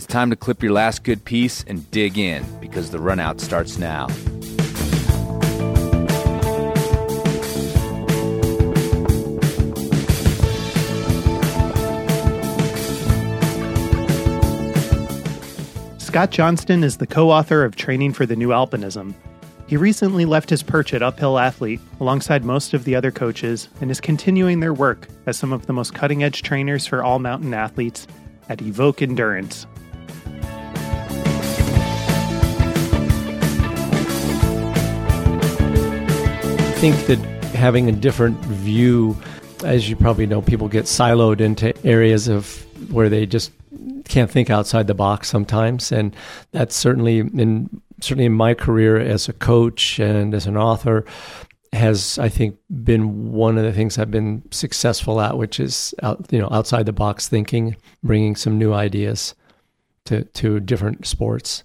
It's time to clip your last good piece and dig in because the runout starts now. Scott Johnston is the co author of Training for the New Alpinism. He recently left his perch at Uphill Athlete alongside most of the other coaches and is continuing their work as some of the most cutting edge trainers for all mountain athletes at Evoke Endurance. Think that having a different view, as you probably know, people get siloed into areas of where they just can't think outside the box sometimes, and that's certainly in certainly in my career as a coach and as an author has I think been one of the things I've been successful at, which is out, you know outside the box thinking, bringing some new ideas to to different sports.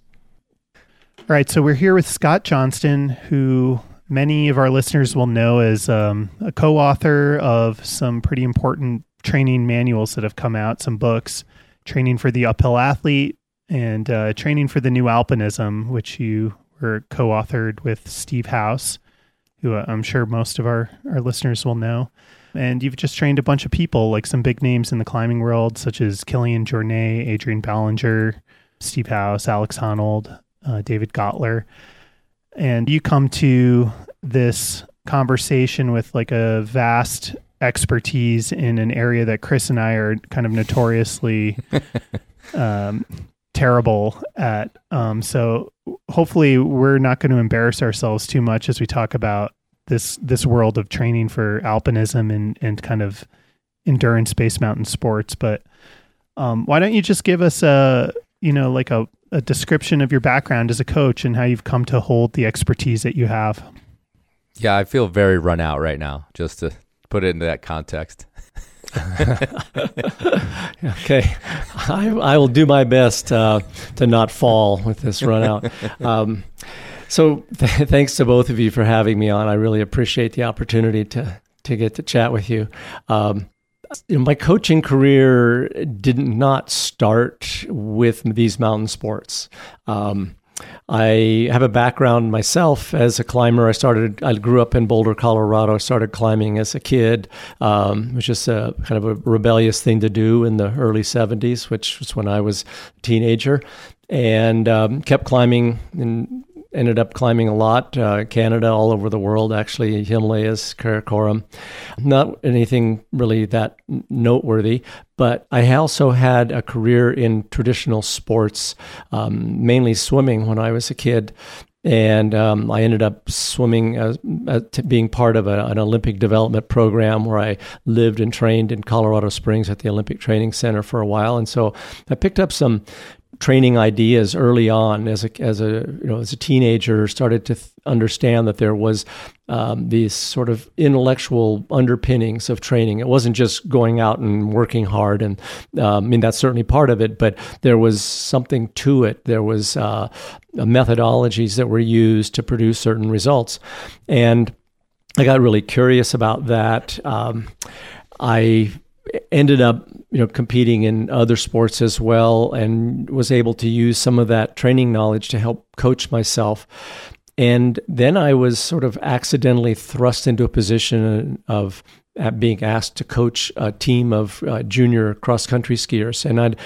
All right, so we're here with Scott Johnston, who many of our listeners will know as um, a co-author of some pretty important training manuals that have come out, some books training for the uphill athlete and uh, training for the new alpinism, which you were co-authored with Steve House, who uh, I'm sure most of our, our listeners will know. And you've just trained a bunch of people, like some big names in the climbing world, such as Kilian Jornet, Adrian Ballinger, Steve House, Alex Honnold, uh, David Gottler. And you come to this conversation with like a vast expertise in an area that Chris and I are kind of notoriously um, terrible at. Um, so hopefully, we're not going to embarrass ourselves too much as we talk about this this world of training for alpinism and and kind of endurance based mountain sports. But um, why don't you just give us a you know like a, a description of your background as a coach and how you've come to hold the expertise that you have? Yeah, I feel very run out right now. Just to put it into that context. okay, I, I, will do my best uh, to not fall with this run out. Um, so, th- thanks to both of you for having me on. I really appreciate the opportunity to to get to chat with you. Um, you know, my coaching career did not start with these mountain sports. Um, I have a background myself as a climber. I started, I grew up in Boulder, Colorado. I started climbing as a kid. Um, it was just a kind of a rebellious thing to do in the early 70s, which was when I was a teenager, and um, kept climbing and ended up climbing a lot, uh, Canada, all over the world, actually, Himalayas, Karakoram. Not anything really that noteworthy, but I also had a career in traditional sports, um, mainly swimming when I was a kid. And um, I ended up swimming, as, as being part of a, an Olympic development program where I lived and trained in Colorado Springs at the Olympic Training Center for a while. And so I picked up some training ideas early on as a as a you know as a teenager started to th- understand that there was um, these sort of intellectual underpinnings of training. It wasn't just going out and working hard, and um, I mean that's certainly part of it, but there was something to it. There was uh, methodologies that were used to produce certain results, and I got really curious about that. Um, I ended up you know competing in other sports as well and was able to use some of that training knowledge to help coach myself. And then I was sort of accidentally thrust into a position of being asked to coach a team of uh, junior cross country skiers. And I'd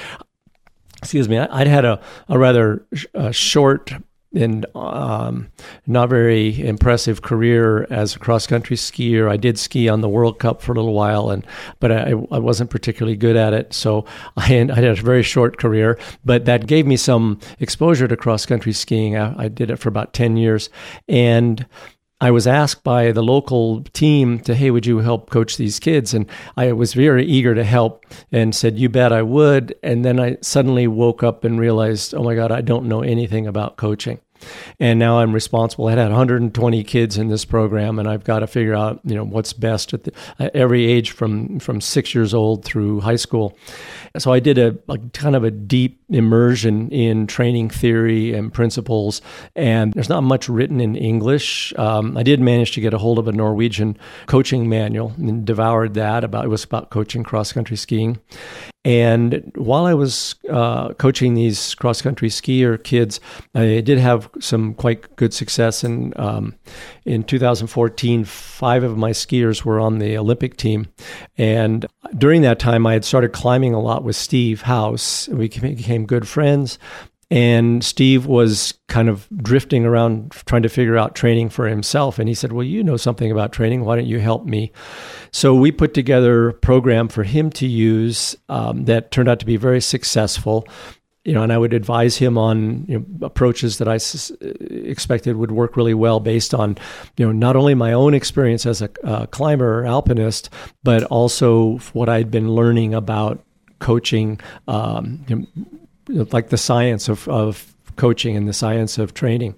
excuse me I'd had a, a rather uh, short and um, not very impressive career as a cross country skier. I did ski on the World Cup for a little while, and but I, I wasn't particularly good at it. So I, I, had a very short career, but that gave me some exposure to cross country skiing. I, I did it for about ten years, and I was asked by the local team to, hey, would you help coach these kids? And I was very eager to help and said, you bet I would. And then I suddenly woke up and realized, oh my God, I don't know anything about coaching and now I'm responsible. I had 120 kids in this program, and I've got to figure out you know what's best at, the, at every age from from six years old through high school. So I did a, a, kind of a deep immersion in training theory and principles, and there's not much written in English. Um, I did manage to get a hold of a Norwegian coaching manual and devoured that. About it was about coaching cross country skiing, And while I was uh, coaching these cross country skier kids, I did have some quite good success. And um, in 2014, five of my skiers were on the Olympic team. And during that time, I had started climbing a lot with Steve House. We became good friends. And Steve was kind of drifting around trying to figure out training for himself. And he said, Well, you know something about training. Why don't you help me? So we put together a program for him to use um, that turned out to be very successful. You know, and I would advise him on you know, approaches that I s- expected would work really well based on, you know, not only my own experience as a climber or alpinist, but also what I'd been learning about coaching, um, like the science of, of coaching and the science of training.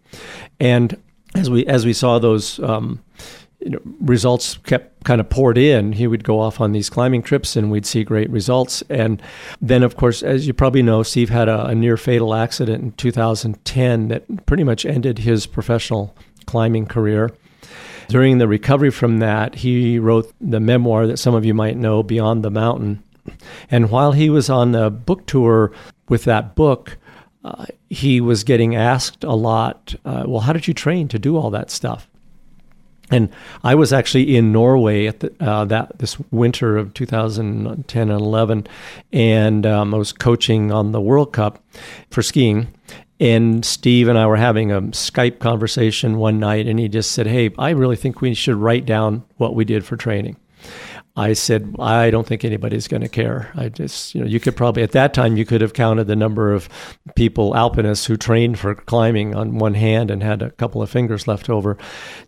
And as we as we saw those um, you know, results kept kind of poured in, he would go off on these climbing trips and we'd see great results. And then, of course, as you probably know, Steve had a, a near fatal accident in 2010 that pretty much ended his professional climbing career. During the recovery from that, he wrote the memoir that some of you might know, Beyond the Mountain. And while he was on the book tour with that book, uh, he was getting asked a lot, uh, well, how did you train to do all that stuff? And I was actually in Norway at the, uh, that this winter of 2010 and 11, and um, I was coaching on the World Cup for skiing. And Steve and I were having a Skype conversation one night, and he just said, "Hey, I really think we should write down what we did for training." I said, I don't think anybody's going to care. I just, you know, you could probably, at that time, you could have counted the number of people, alpinists, who trained for climbing on one hand and had a couple of fingers left over.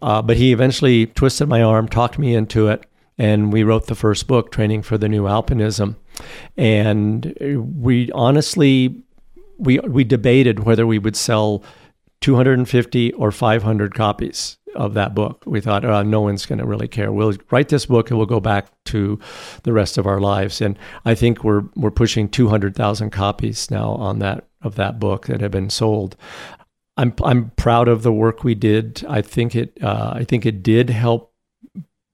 Uh, but he eventually twisted my arm, talked me into it, and we wrote the first book, Training for the New Alpinism. And we honestly, we, we debated whether we would sell 250 or 500 copies of that book. We thought, oh, no one's going to really care. We'll write this book and we'll go back to the rest of our lives. And I think we're we're pushing 200,000 copies now on that of that book that have been sold. I'm I'm proud of the work we did. I think it uh, I think it did help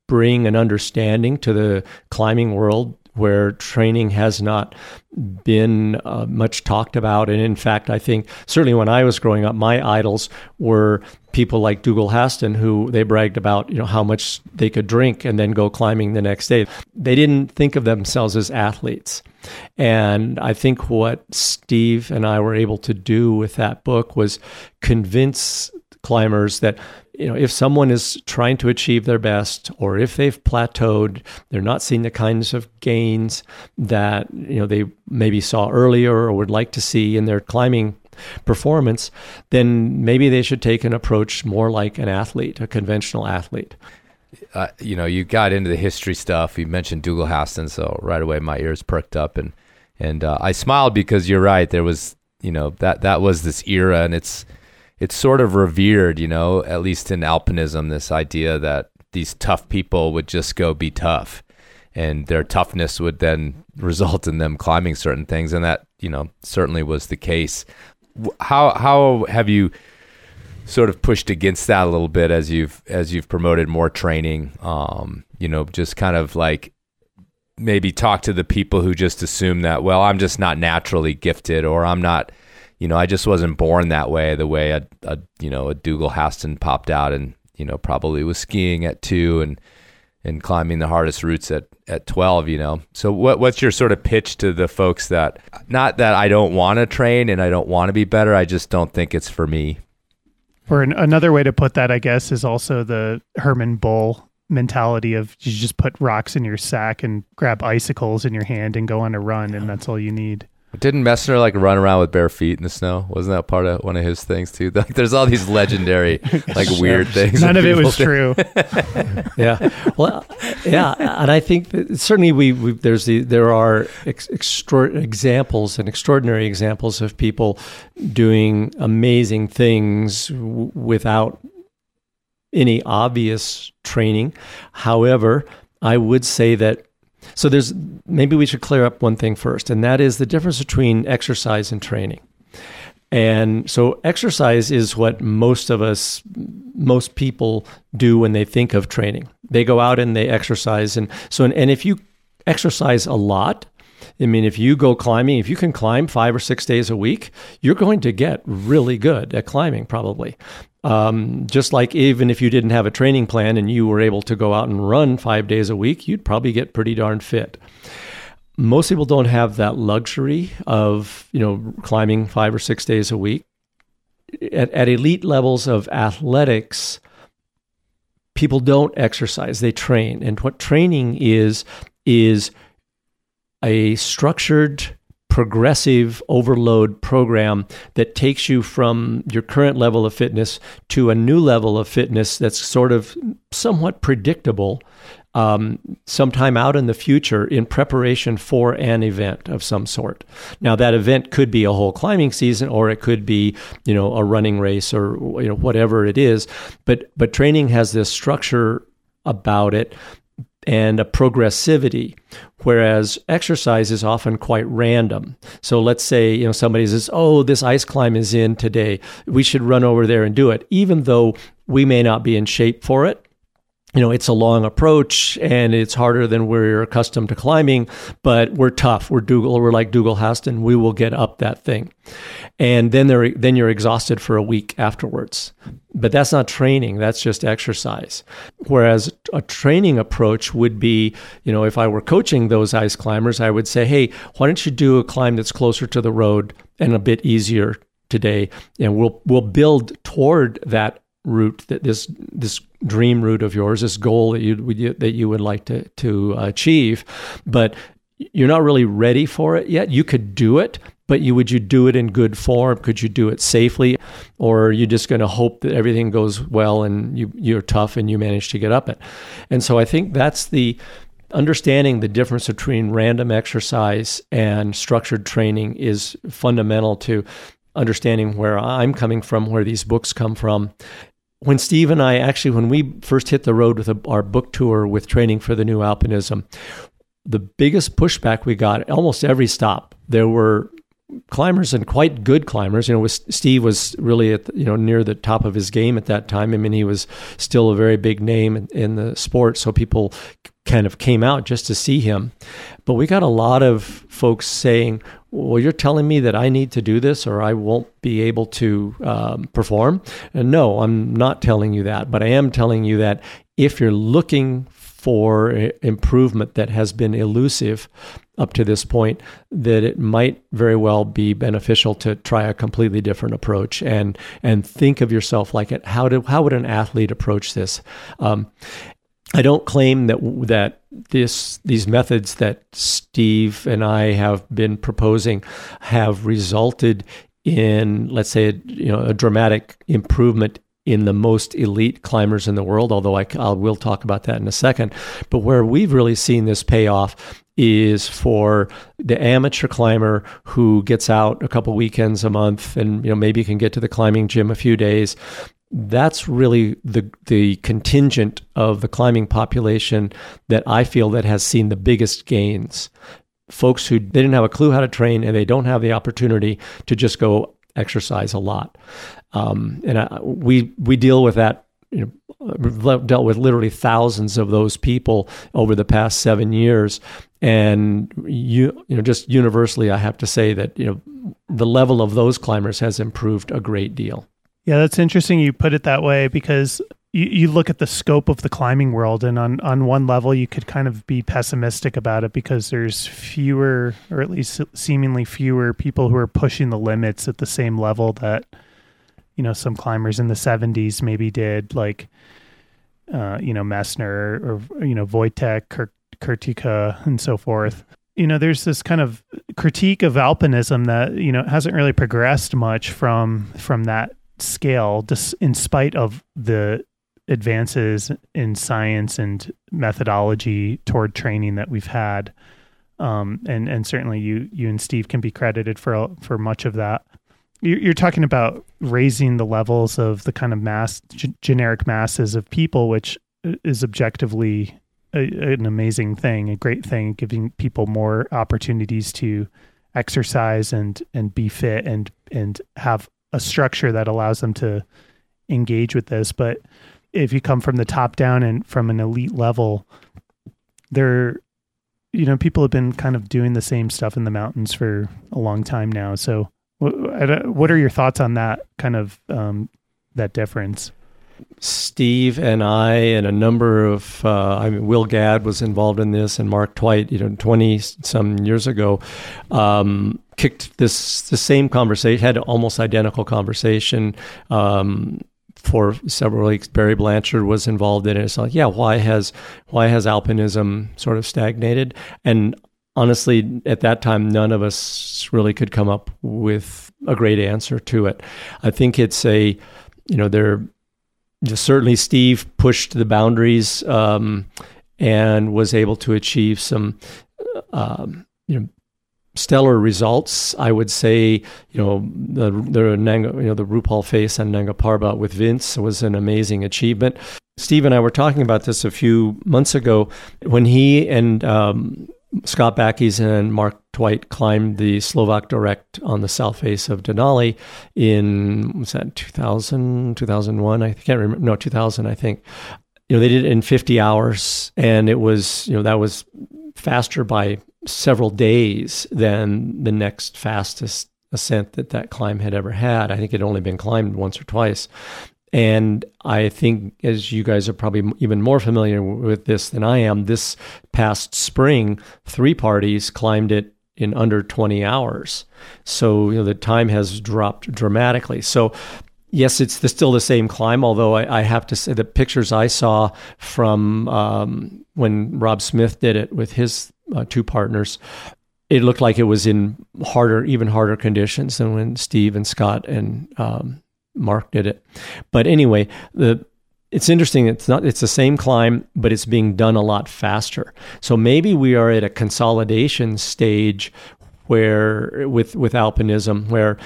bring an understanding to the climbing world where training has not been uh, much talked about. And in fact, I think certainly when I was growing up, my idols were people like Dougal Haston, who they bragged about, you know, how much they could drink and then go climbing the next day. They didn't think of themselves as athletes. And I think what Steve and I were able to do with that book was convince climbers that you know, if someone is trying to achieve their best or if they've plateaued, they're not seeing the kinds of gains that, you know, they maybe saw earlier or would like to see in their climbing performance, then maybe they should take an approach more like an athlete, a conventional athlete. Uh, you know, you got into the history stuff. You mentioned Dougal Haston, so right away my ears perked up, and and uh, I smiled because you're right. There was, you know, that that was this era, and it's it's sort of revered, you know, at least in alpinism, this idea that these tough people would just go be tough and their toughness would then result in them climbing certain things. And that you know certainly was the case. How how have you sort of pushed against that a little bit as you've as you've promoted more training? Um you know just kind of like maybe talk to the people who just assume that well I'm just not naturally gifted or I'm not you know, I just wasn't born that way. The way a, a you know a Dougal Haston popped out and you know probably was skiing at two and and climbing the hardest routes at at twelve. You know, so what what's your sort of pitch to the folks that not that I don't want to train and I don't want to be better. I just don't think it's for me. Or an, another way to put that, I guess, is also the Hermann Buhl mentality of you just put rocks in your sack and grab icicles in your hand and go on a run, and that's all you need. Didn't Messner like run around with bare feet in the snow? Wasn't that part of one of his things too? Like, there's all these legendary, like weird things. None of it was true. yeah, well, yeah, and I think certainly we, we, there's the there are ex- extra- examples and extraordinary examples of people doing amazing things w- without any obvious training. However, I would say that so there's maybe we should clear up one thing first, and that is the difference between exercise and training. And so exercise is what most of us most people do when they think of training. They go out and they exercise and so and if you exercise a lot, I mean, if you go climbing, if you can climb five or six days a week, you're going to get really good at climbing, probably. Um, just like even if you didn't have a training plan and you were able to go out and run five days a week, you'd probably get pretty darn fit. Most people don't have that luxury of you know climbing five or six days a week. At, at elite levels of athletics, people don't exercise; they train, and what training is is a structured progressive overload program that takes you from your current level of fitness to a new level of fitness that's sort of somewhat predictable um, sometime out in the future in preparation for an event of some sort. Now, that event could be a whole climbing season, or it could be, you know, a running race, or you know, whatever it is. But but training has this structure about it and a progressivity, whereas exercise is often quite random. So let's say you know somebody says, "Oh, this ice climb is in today. We should run over there and do it," even though we may not be in shape for it you know, it's a long approach and it's harder than we're accustomed to climbing, but we're tough. We're Dougal, we're like Dougal Haston. We will get up that thing. And then they're, then you're exhausted for a week afterwards. But that's not training. That's just exercise. Whereas a training approach would be, you know, if I were coaching those ice climbers, I would say, Hey, why don't you do a climb that's closer to the road and a bit easier today? And we'll, we'll build toward that route that this this dream route of yours, this goal that you that you would like to to achieve, but you're not really ready for it yet. You could do it, but you would you do it in good form? Could you do it safely, or are you just going to hope that everything goes well and you you're tough and you manage to get up it? And so I think that's the understanding the difference between random exercise and structured training is fundamental to understanding where I'm coming from, where these books come from, when Steve and I actually, when we first hit the road with a, our book tour with training for the new alpinism, the biggest pushback we got almost every stop, there were climbers and quite good climbers. You know, was, Steve was really at the, you know near the top of his game at that time. I mean, he was still a very big name in, in the sport, so people kind of came out just to see him. But we got a lot of folks saying, well, you're telling me that I need to do this or I won't be able to um, perform. And no, I'm not telling you that, but I am telling you that if you're looking for improvement that has been elusive up to this point, that it might very well be beneficial to try a completely different approach and and think of yourself like it. How do how would an athlete approach this? Um, I don't claim that that this these methods that Steve and I have been proposing have resulted in, let's say, you know, a dramatic improvement in the most elite climbers in the world. Although I, I will talk about that in a second. But where we've really seen this pay off is for the amateur climber who gets out a couple weekends a month and you know maybe can get to the climbing gym a few days that's really the the contingent of the climbing population that I feel that has seen the biggest gains. Folks who they didn't have a clue how to train and they don't have the opportunity to just go exercise a lot. Um, and I, we we deal with that. You know, dealt with literally thousands of those people over the past seven years, and you you know just universally, I have to say that you know the level of those climbers has improved a great deal. Yeah, that's interesting you put it that way because you, you look at the scope of the climbing world, and on, on one level, you could kind of be pessimistic about it because there's fewer, or at least seemingly fewer, people who are pushing the limits at the same level that, you know, some climbers in the 70s maybe did, like, uh, you know, Messner or, you know, Wojtek, Kurtyka, and so forth. You know, there's this kind of critique of alpinism that you know hasn't really progressed much from from that scale, in spite of the advances in science and methodology toward training that we've had. Um, and and certainly you you and Steve can be credited for for much of that. You're talking about raising the levels of the kind of mass g- generic masses of people, which is objectively a, an amazing thing, a great thing, giving people more opportunities to exercise and and be fit and and have a structure that allows them to engage with this. But if you come from the top down and from an elite level, there you know, people have been kind of doing the same stuff in the mountains for a long time now. So, what are your thoughts on that kind of um, that difference? Steve and I and a number of uh, I mean Will Gadd was involved in this and Mark Twight, you know, twenty some years ago, um, kicked this the same conversation, had almost identical conversation. Um, for several weeks, Barry Blanchard was involved in it. It's like, yeah, why has why has alpinism sort of stagnated? And honestly, at that time, none of us really could come up with a great answer to it. I think it's a, you know, there certainly Steve pushed the boundaries um, and was able to achieve some, uh, you know, stellar results. I would say, you know, the the Nanga, you know, the Rupal face and Nanga Parbat with Vince was an amazing achievement. Steve and I were talking about this a few months ago when he and um, Scott Backes and Mark Twight climbed the Slovak Direct on the south face of Denali in, was that 2000, 2001? I can't remember. No, 2000, I think. You know, they did it in 50 hours and it was, you know, that was faster by several days than the next fastest ascent that that climb had ever had. I think it had only been climbed once or twice. And I think, as you guys are probably even more familiar with this than I am, this past spring, three parties climbed it in under 20 hours. So, you know, the time has dropped dramatically. So, yes, it's the, still the same climb, although I, I, have to say the pictures I saw from um, when Rob Smith did it with his uh, two partners, it looked like it was in harder, even harder conditions than when Steve and Scott and um, Mark did it. But anyway, the it's interesting. It's not. It's the same climb, but it's being done a lot faster. So maybe we are at a consolidation stage where with with alpinism, where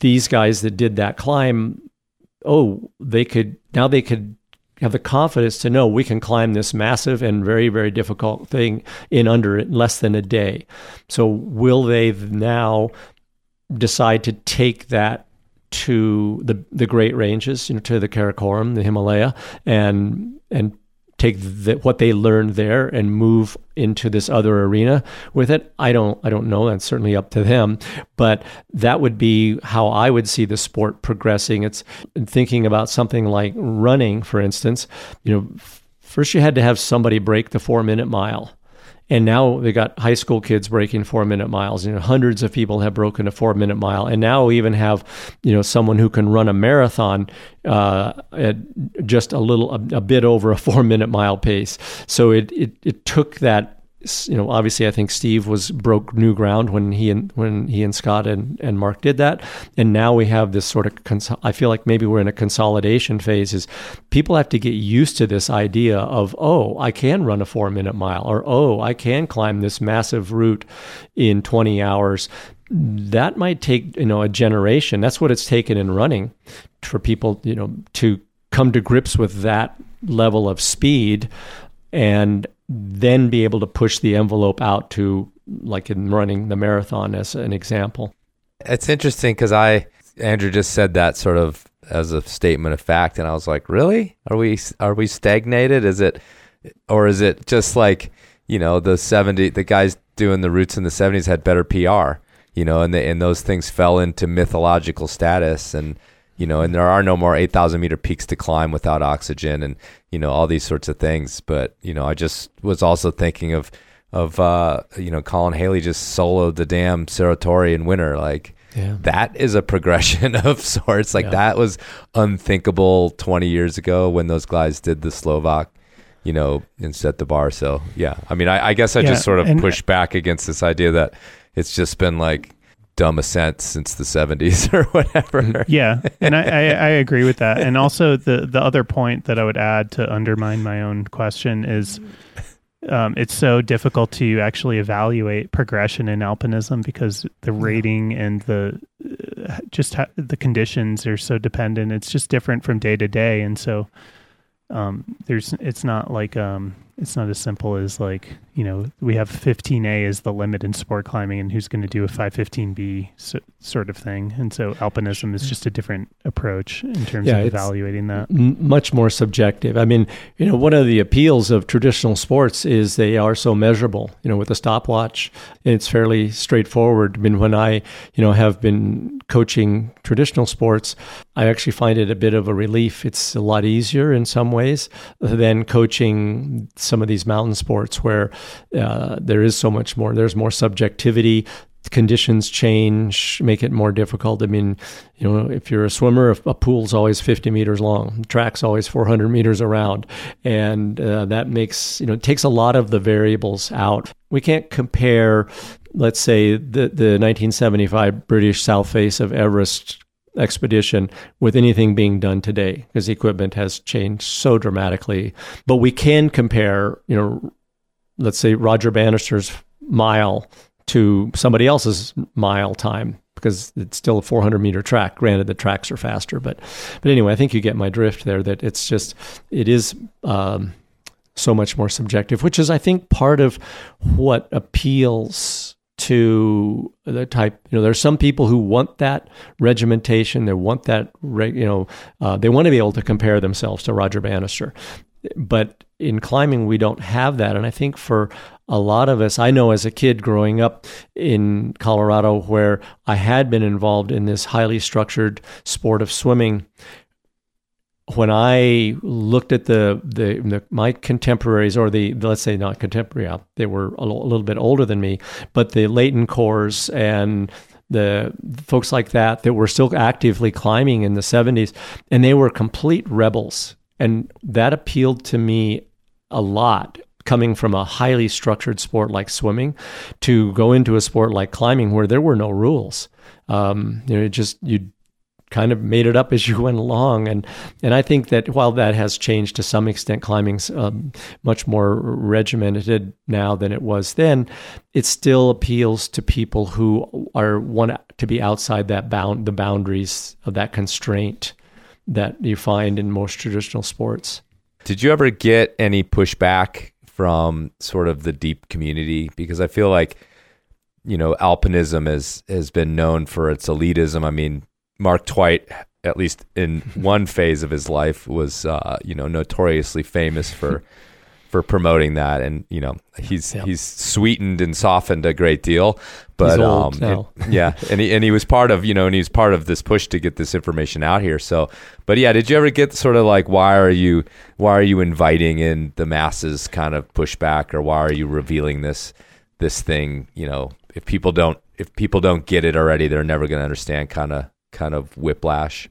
these guys that did that climb, oh, they could now they could have the confidence to know we can climb this massive and very very difficult thing in under less than a day. So will they now decide to take that to the the Great Ranges, you know, to the Karakoram, the Himalaya, and and take the, what they learned there and move into this other arena with it. I don't I don't know. That's certainly up to them. But that would be how I would see the sport progressing. It's thinking about something like running, for instance. You know, first you had to have somebody break the four minute mile and now they got high school kids breaking four minute miles. You know, hundreds of people have broken a four minute mile, and now we even have, you know, someone who can run a marathon uh, at just a little, a, a bit over a four minute mile pace. So it it, it took that you know, obviously, I think Steve was broke new ground when he and when he and Scott and, and Mark did that, and now we have this sort of. Cons- I feel like maybe we're in a consolidation phase. Is people have to get used to this idea of oh, I can run a four minute mile, or oh, I can climb this massive route in twenty hours. That might take you know a generation. That's what it's taken in running for people you know to come to grips with that level of speed and then be able to push the envelope out to like in running the marathon as an example. It's interesting because I Andrew just said that sort of as a statement of fact, and I was like, really? Are we are we stagnated? Is it or is it just like you know the seventy the guys doing the roots in the seventies had better PR, you know, and and those things fell into mythological status and you know, and there are no more 8,000 meter peaks to climb without oxygen and, you know, all these sorts of things. But, you know, I just was also thinking of, of, uh, you know, Colin Haley just soloed the damn Cerro in winter. Like, yeah. that is a progression of sorts. Like, yeah. that was unthinkable 20 years ago when those guys did the Slovak, you know, and set the bar. So, yeah. I mean, I, I guess I yeah, just sort of push back against this idea that it's just been like, dumb ascent since the 70s or whatever. Yeah, and I, I, I, agree with that. And also the the other point that I would add to undermine my own question is um, it's so difficult to actually evaluate progression in alpinism because the rating and the uh, just ha- the conditions are so dependent. It's just different from day to day, and so um, there's it's not like um, it's not as simple as like you know we have 15a as the limit in sport climbing and who's going to do a 515b so, sort of thing and so alpinism is just a different approach in terms Yeah, of evaluating that m- much more subjective. I mean, you know, one of the appeals of traditional sports is they are so measurable. You know, with a stopwatch, it's fairly straightforward. I mean, when I, you know, have been coaching traditional sports, I actually find it a bit of a relief. It's a lot easier in some ways than coaching some of these mountain sports where uh, there is so much more. There's more subjectivity conditions change, make it more difficult. I mean, you know, if you're a swimmer, a pool's always 50 meters long, the track's always 400 meters around, and uh, that makes you know it takes a lot of the variables out. We can't compare, let's say, the the 1975 British south face of Everest expedition with anything being done today because the equipment has changed so dramatically. But we can compare, you know, let's say Roger Bannister's mile to somebody else's mile time because it's still a 400 meter track. Granted, the tracks are faster, but but anyway, I think you get my drift there. That it's just it is um, so much more subjective, which is I think part of what appeals to the type. You know, there's some people who want that regimentation. They want that. You know, uh, they want to be able to compare themselves to Roger Bannister, but in climbing we don't have that and i think for a lot of us i know as a kid growing up in colorado where i had been involved in this highly structured sport of swimming when i looked at the the, the my contemporaries or the let's say not contemporary uh, they were a little, bit older than me but the Layton Kors and the folks like that that were still actively climbing in the 70s and they were complete rebels and that appealed to me a lot coming from a highly structured sport like swimming to go into a sport like climbing where there were no rules. Um, you know, just you kind of made it up as you went along, and and I think that while that has changed to some extent, climbing's um, much more regimented now than it was then. It still appeals to people who are want to be outside that bound the boundaries of that constraint that you find in most traditional sports. Did you ever get any pushback from sort of the deep community? Because I feel like, you know, alpinism has has been known for its elitism. I mean, Mark Twight, at least in one phase of his life, was uh, you know notoriously famous for for promoting that, and you know he's Yep. he's sweetened and softened a great deal. But um, yeah, and he and he was part of you know, and he was part of this push to get this information out here. So, but yeah, did you ever get sort of like why are you why are you inviting in the masses kind of pushback, or why are you revealing this this thing? You know, if people don't if people don't get it already, they're never going to understand. Kind of kind of whiplash.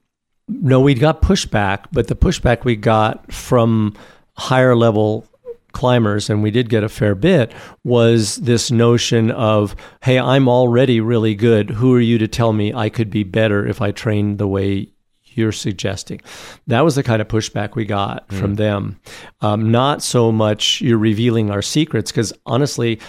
No, we got pushback, but the pushback we got from higher level climbers, and we did get a fair bit, was this notion of, hey, I'm already really good. Who are you to tell me I could be better if I trained the way you're suggesting? That was the kind of pushback we got from them. Um, not so much you're revealing our secrets, because honestly,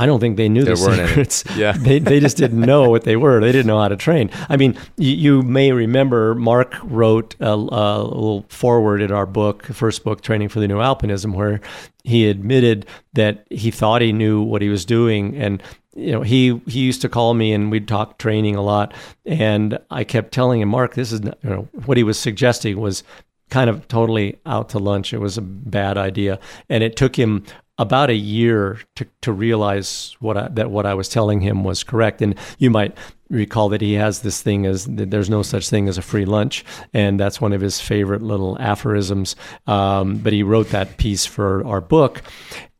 I don't think they knew There the weren't any. secrets. Yeah. they, they just didn't know what they were. They didn't know how to train. I mean, you, you may remember Mark wrote a, a little forward in our book, first book, Training for the New Alpinism, where he admitted that he thought he knew what he was doing. And, you know, he, he used to call me and we'd talk training a lot. And I kept telling him, Mark, this is, not- you know, what he was suggesting was kind of totally out to lunch. It was a bad idea. And it took him about a year to, to realize what I, that what I was telling him was correct. And you might recall that he has this thing as there's no such thing as a free lunch, and that's one of his favorite little aphorisms. Um, but he wrote that piece for our book,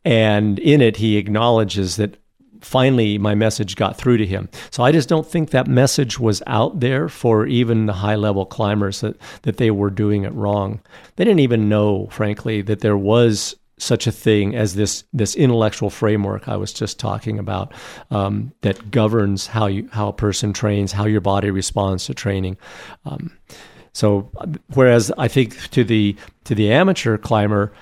and in it he acknowledges that finally my message got through to him. So I just don't think that message was out there for even the high level climbers that, that they were doing it wrong. They didn't even know, frankly, that there was such a thing as this this intellectual framework I was just talking about um, that governs how you how a person trains, how your body responds to training. Um, so, whereas I think to the to the amateur climber,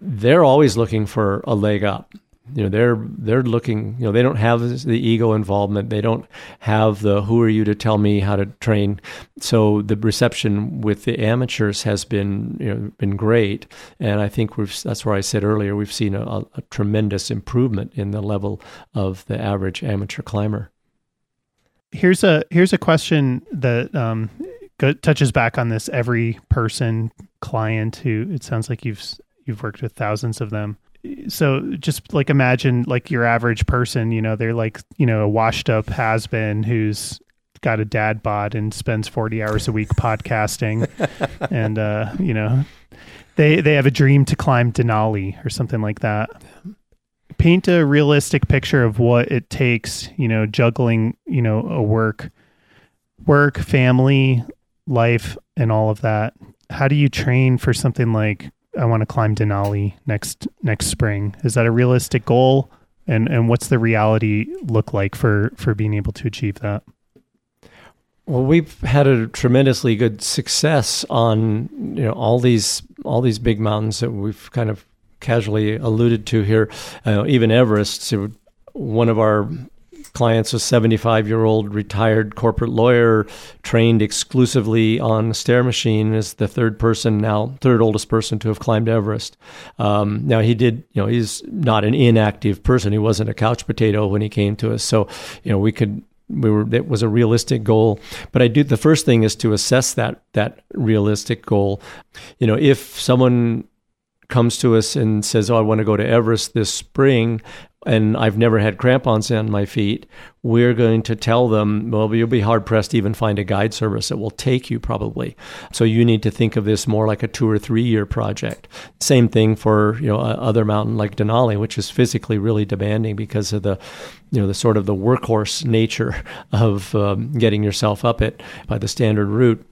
they're always looking for a leg up. You know, they're they're looking. You know, they don't have the ego involvement. They don't have the "Who are you to tell me how to train?" So the reception with the amateurs has been you know been great, and I think we've. That's where I said earlier we've seen a, a tremendous improvement in the level of the average amateur climber. Here's a here's a question that um, touches back on this every person client who it sounds like you've you've worked with thousands of them so just like imagine like your average person, you know, they're like, you know, a washed up has been who's got a dad bod and spends 40 hours a week podcasting and uh, you know, they they have a dream to climb Denali or something like that. Paint a realistic picture of what it takes, you know, juggling, you know, a work work, family, life and all of that. How do you train for something like I want to climb Denali next next spring. Is that a realistic goal? And and what's the reality look like for for being able to achieve that? Well, we've had a tremendously good success on you know all these all these big mountains that we've kind of casually alluded to here. Uh, even Everest, so one of our client's a 75 year old retired corporate lawyer trained exclusively on a stair machine is the third person now third oldest person to have climbed everest. Um, now he did you know he's not an inactive person. He wasn't a couch potato when he came to us. So you know we could we were it was a realistic goal. But i do the first thing is to assess that that realistic goal. You know if someone comes to us and says, "Oh, I want to go to Everest this spring," and I've never had crampons on my feet, we're going to tell them, well, you'll be hard pressed to even find a guide service that will take you probably. So you need to think of this more like a two or three year project. Same thing for you know other mountain like Denali, which is physically really demanding because of the you know the sort of the workhorse nature of um, getting yourself up it by the standard route.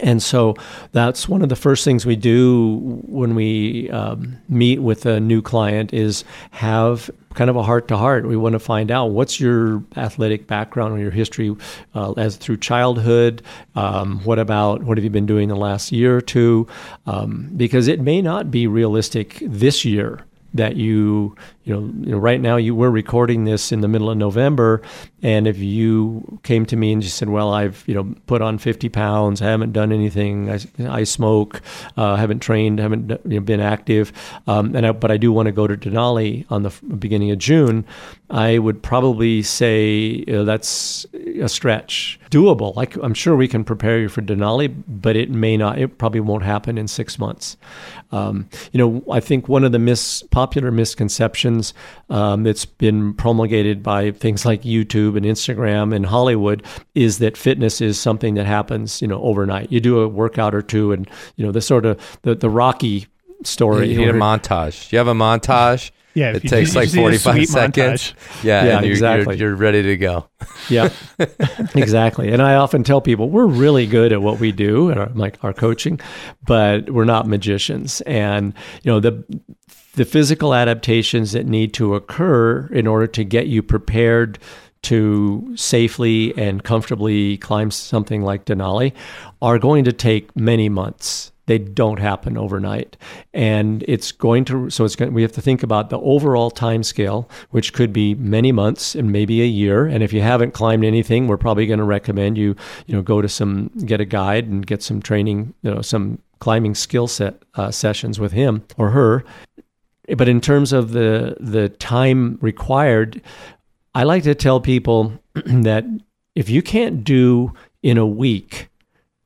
And so that's one of the first things we do when we um, meet with a new client is have kind of a heart to heart. We want to find out what's your athletic background or your history uh, as through childhood. Um, what about what have you been doing the last year or two? Um, because it may not be realistic this year that you you know, you know, right now you were recording this in the middle of November, and if you came to me and just said, "Well, I've you know put on 50 pounds, I haven't done anything, I, I smoke, uh, haven't trained, haven't you know, been active, um, and I, but I do want to go to Denali on the beginning of June," I would probably say you that's a stretch, doable. Like I'm sure we can prepare you for Denali, but it may not. It probably won't happen in six months. Um, you know, I think one of the mis- popular misconceptions traditions um, that's been promulgated by things like YouTube and Instagram and Hollywood is that fitness is something that happens, you know, overnight. You do a workout or two, and you know the sort of the the Rocky story. You need a montage. You have a montage. Yeah, it takes like 45 seconds. Yeah, yeah you're, exactly. You're, you're, ready to go. yeah, exactly. And I often tell people we're really good at what we do and our, like our coaching, but we're not magicians. And you know the the physical adaptations that need to occur in order to get you prepared to safely and comfortably climb something like Denali are going to take many months. They don't happen overnight. And it's going to, so it's going, we have to think about the overall time scale, which could be many months and maybe a year. And if you haven't climbed anything, we're probably going to recommend you, you know, go to some, get a guide and get some training, you know, some climbing skill set uh, sessions with him or her but in terms of the the time required, I like to tell people that if you can't do in a week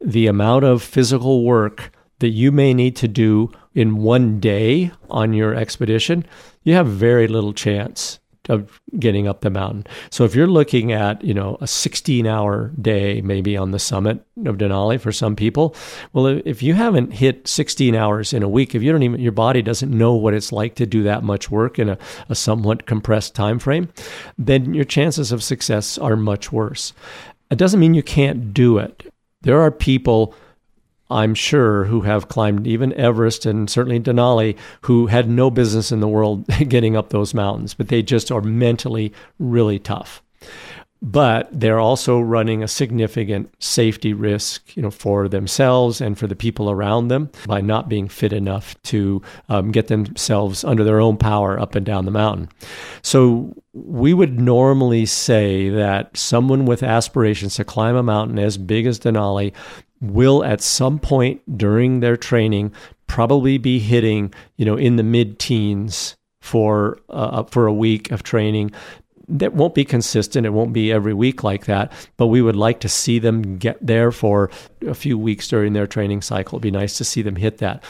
the amount of physical work that you may need to do in one day on your expedition, you have very little chance of getting up the mountain. So if you're looking at, you know, a 16 hour day maybe on the summit of Denali for some people, well, if you haven't hit 16 hours in a week, if you don't even, your body doesn't know what it's like to do that much work in a, a somewhat compressed time frame, then your chances of success are much worse. It doesn't mean you can't do it. There are people I'm sure, who have climbed even Everest and certainly Denali, who had no business in the world getting up those mountains, but they just are mentally really tough. but they're also running a significant safety risk, you know, for themselves and for the people around them by not being fit enough to um, get themselves under their own power up and down the mountain. So we would normally say that someone with aspirations to climb a mountain as big as Denali will at some point during their training probably be hitting, you know, in the mid-teens for uh, for a week of training that won't be consistent. It won't be every week like that, but we would like to see them get there for a few weeks during their training cycle. It'd be nice to see them hit that.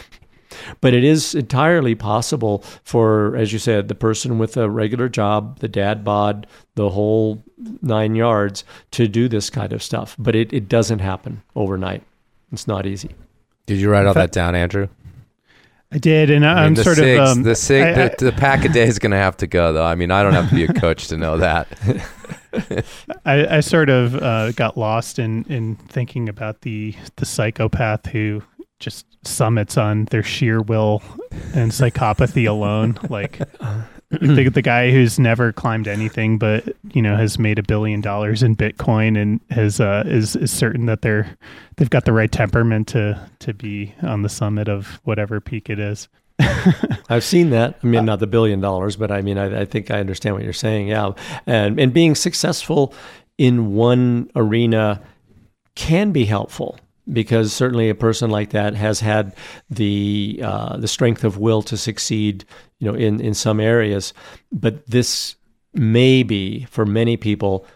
But it is entirely possible for, as you said, the person with a regular job, the dad bod, the whole nine yards, to do this kind of stuff. But it, it doesn't happen overnight. It's not easy. Did you write all that down, Andrew? I did, and I am the sort SIGs, of um, the sig, I- I- the, the pack a day is going to have to go though. I mean, I don't have to be a coach to know that. I, I sort of uh, got lost in in thinking about the the psychopath who just summits on their sheer will and psychopathy alone, like. The, the guy who's never climbed anything, but you know has made a billion dollars in Bitcoin and has uh, is is certain that they're they've got the right temperament to to be on the summit of whatever peak it is. I've seen that. I mean, not the billion dollars, but I mean, I, I think I understand what you're saying. Yeah, and and being successful in one arena can be helpful because certainly a person like that has had the uh, the strength of will to succeed, you know, in in some areas. But this may be for many people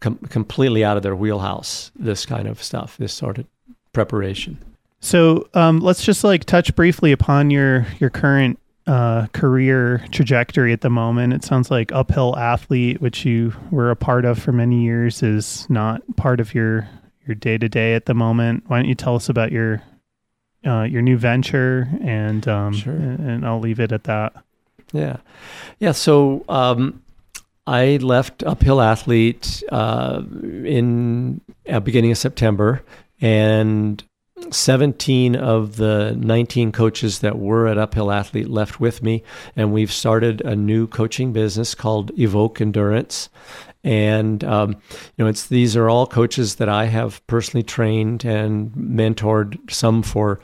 com- completely out of their wheelhouse. This kind of stuff, this sort of preparation. So um, let's just like touch briefly upon your your current uh, career trajectory at the moment. It sounds like uphill athlete, which you were a part of for many years, is not part of your your day to day at the moment. Why don't you tell us about your uh, your new venture and um, Sure. and, I'll leave it at that. Yeah, yeah. So um, I left Uphill Athlete uh, in uh, beginning of September, and 17 of the 19 coaches that were at Uphill Athlete left with me, and we've started a new coaching business called Evoke Endurance. And um, you know, it's these are all coaches that I have personally trained and mentored, some for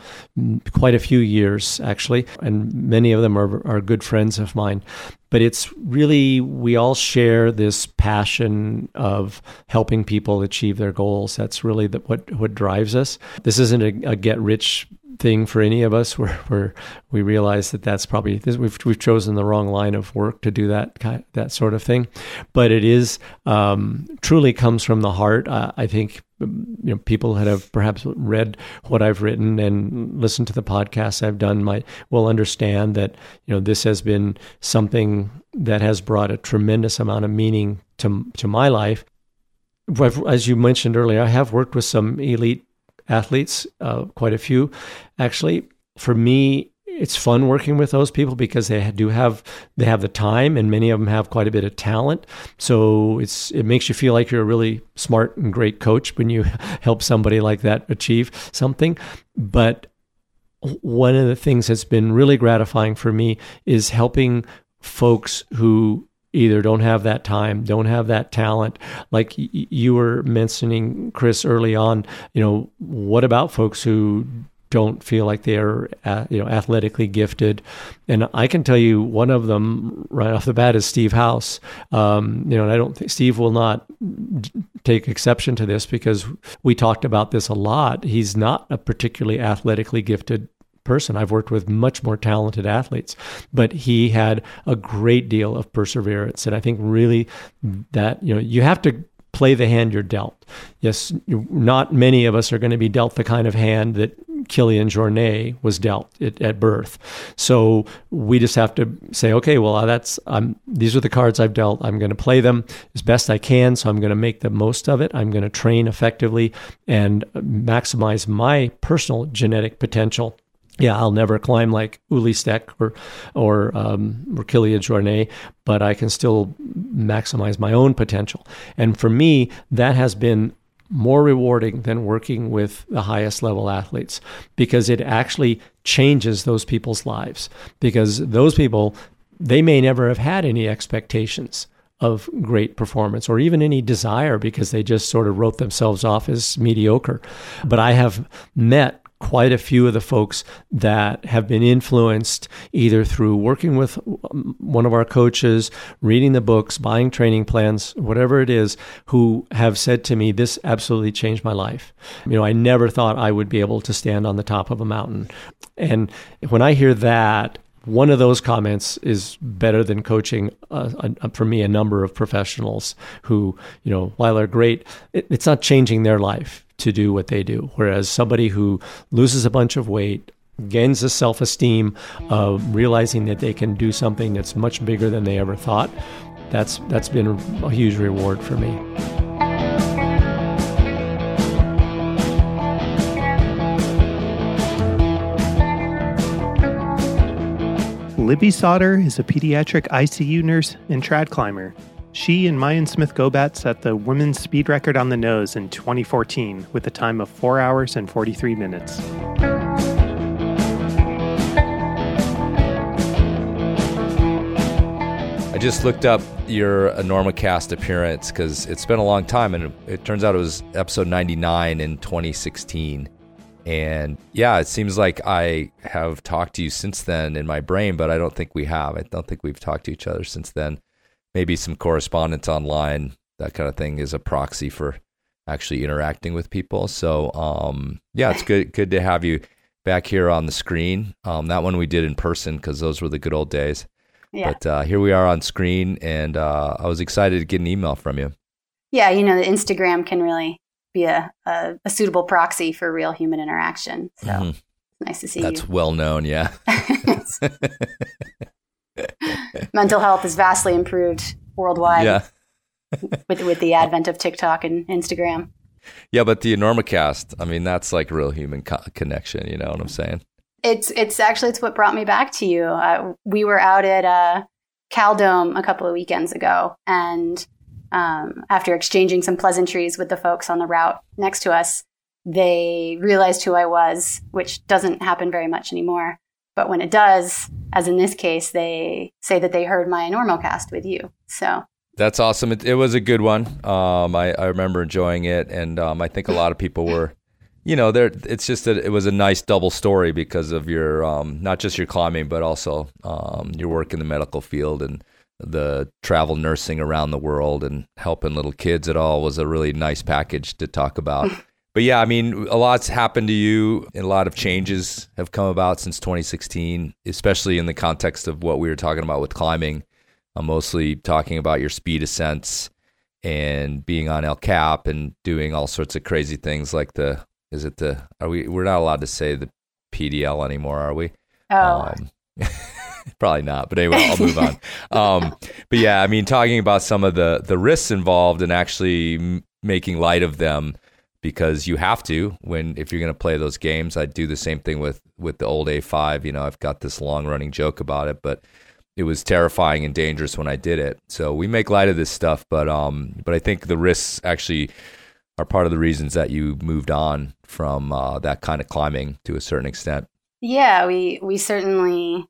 quite a few years actually, and many of them are are good friends of mine. But it's really we all share this passion of helping people achieve their goals. That's really the, what what drives us. This isn't a, a get rich thing for any of us where, where we realize that that's probably this, we've we've chosen the wrong line of work to do that kind that sort of thing. But it is um, truly comes from the heart. Uh, I think um, you know people that have perhaps read what I've written and listened to the podcasts I've done might will understand that you know this has been something that has brought a tremendous amount of meaning to to my life. I've- as you mentioned earlier I have worked with some elite athletes, uh, quite a few actually. For me, it's fun working with those people because they do have they have the time, and many of them have quite a bit of talent. So it's it makes you feel like you're a really smart and great coach when you help somebody like that achieve something. But one of the things that's been really gratifying for me is helping folks who either don't have that time, don't have that talent. Like you were mentioning, Chris, early on, you know, what about folks who don't feel like they're, uh, you know, athletically gifted? And I can tell you one of them right off the bat is Steve House. Um, you know, and I don't think Steve will not take exception to this because we talked about this a lot. He's not a particularly athletically gifted person. I've worked with much more talented athletes, but he had a great deal of perseverance. And I think really that, you know, you have to play the hand you're dealt. Yes, not many of us are going to be dealt the kind of hand that Kilian Jornet was dealt at, at birth. So we just have to say, okay, well, uh, that's I'm, these are the cards I've dealt. I'm going to play them as best I can. So I'm going to make the most of it. I'm going to train effectively and uh, maximize my personal genetic potential yeah, I'll never climb like Ueli Steck or or um, or Jornet, but I can still maximize my own potential. And for me, that has been more rewarding than working with the highest level athletes because it actually changes those people's lives because those people they may never have had any expectations of great performance or even any desire because they just sort of wrote themselves off as mediocre. But I have met quite a few of the folks that have been influenced either through working with um, one of our coaches, reading the books, buying training plans, whatever it is, who have said to me, This absolutely changed my life. You know, I never thought I would be able to stand on the top of a mountain. And when I hear that, one of those comments is better than coaching uh, a, for me a number of professionals who you know while they're great it, it's not changing their life to do what they do. Whereas somebody who loses a bunch of weight gains a self-esteem of realizing that they can do something that's much bigger than they ever thought that's that's been a huge reward for me Libby Sauter is a pediatric ICU nurse and trad climber. She and Mayan Smith Gobat set the women's speed record on the nose in 2014 with a time of 4 hours and 43 minutes. I just looked up your Enormocast appearance because it's been a long time, and it turns out it was episode 99 in 2016. And yeah, it seems like I have talked to you since then in my brain, but I don't think we have. I don't think we've talked to each other since then. Maybe some correspondence online, that kind of thing is a proxy for actually interacting with people. So um, yeah, it's good good to have you back here on the screen. Um, that one we did in person because those were the good old days. Yeah. But uh, here we are on screen, and uh, I was excited to get an email from you. Yeah, you know, the Instagram can really be a, a, a suitable proxy for real human interaction. So mm-hmm. nice to see That's you. That's well known, yeah. Mental health is vastly improved worldwide. Yeah. with with the advent of TikTok and Instagram. Yeah, but the Enormocast, I mean, that's like real human co- connection. You know what I'm saying? It's it's actually it's what brought me back to you. Uh, we were out at uh, Caldome a couple of weekends ago, and um, after exchanging some pleasantries with the folks on the route next to us, they realized who I was, which doesn't happen very much anymore. But when it does, as in this case, they say that they heard my Enormocast with you. So that's awesome. It, it was a good one. Um, I, I, remember enjoying it, and um, I think a lot of people were, you know, there. It's just that it was a nice double story because of your um, not just your climbing, but also um, your work in the medical field and the travel nursing around the world and helping little kids at all was a really nice package to talk about. but yeah, I mean, a lot's happened to you, and a lot of changes have come about since 2016, especially in the context of what we were talking about with climbing. I'm mostly talking about your speed ascents and being on El Cap and doing all sorts of crazy things like the is it the are we we're not allowed to say the PDL anymore, are we? Oh. Um, Probably not, but anyway, I'll move on. Um, but yeah, I mean, talking about some of the the risks involved and actually m- making light of them because you have to when if you're going to play those games. I do the same thing with with the old A5. You know, I've got this long running joke about it, but it was terrifying and dangerous when I did it. So we make light of this stuff, but um, but I think the risks actually are part of the reasons that you moved on from uh, that kind of climbing to a certain extent. Yeah, we we certainly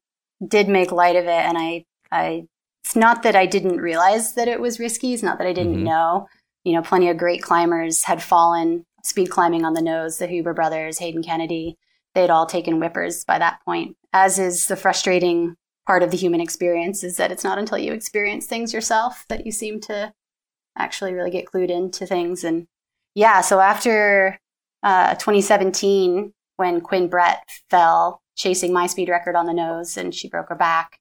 did make light of it and I I it's not that I didn't realize that it was risky, it's not that I didn't mm-hmm. know. You know, plenty of great climbers had fallen speed climbing on the nose, the Huber brothers, Hayden Kennedy, they'd all taken whippers by that point. As is the frustrating part of the human experience is that it's not until you experience things yourself that you seem to actually really get clued into things and yeah, so after uh, 2017 when Quinn Brett fell chasing my speed record on the nose and she broke her back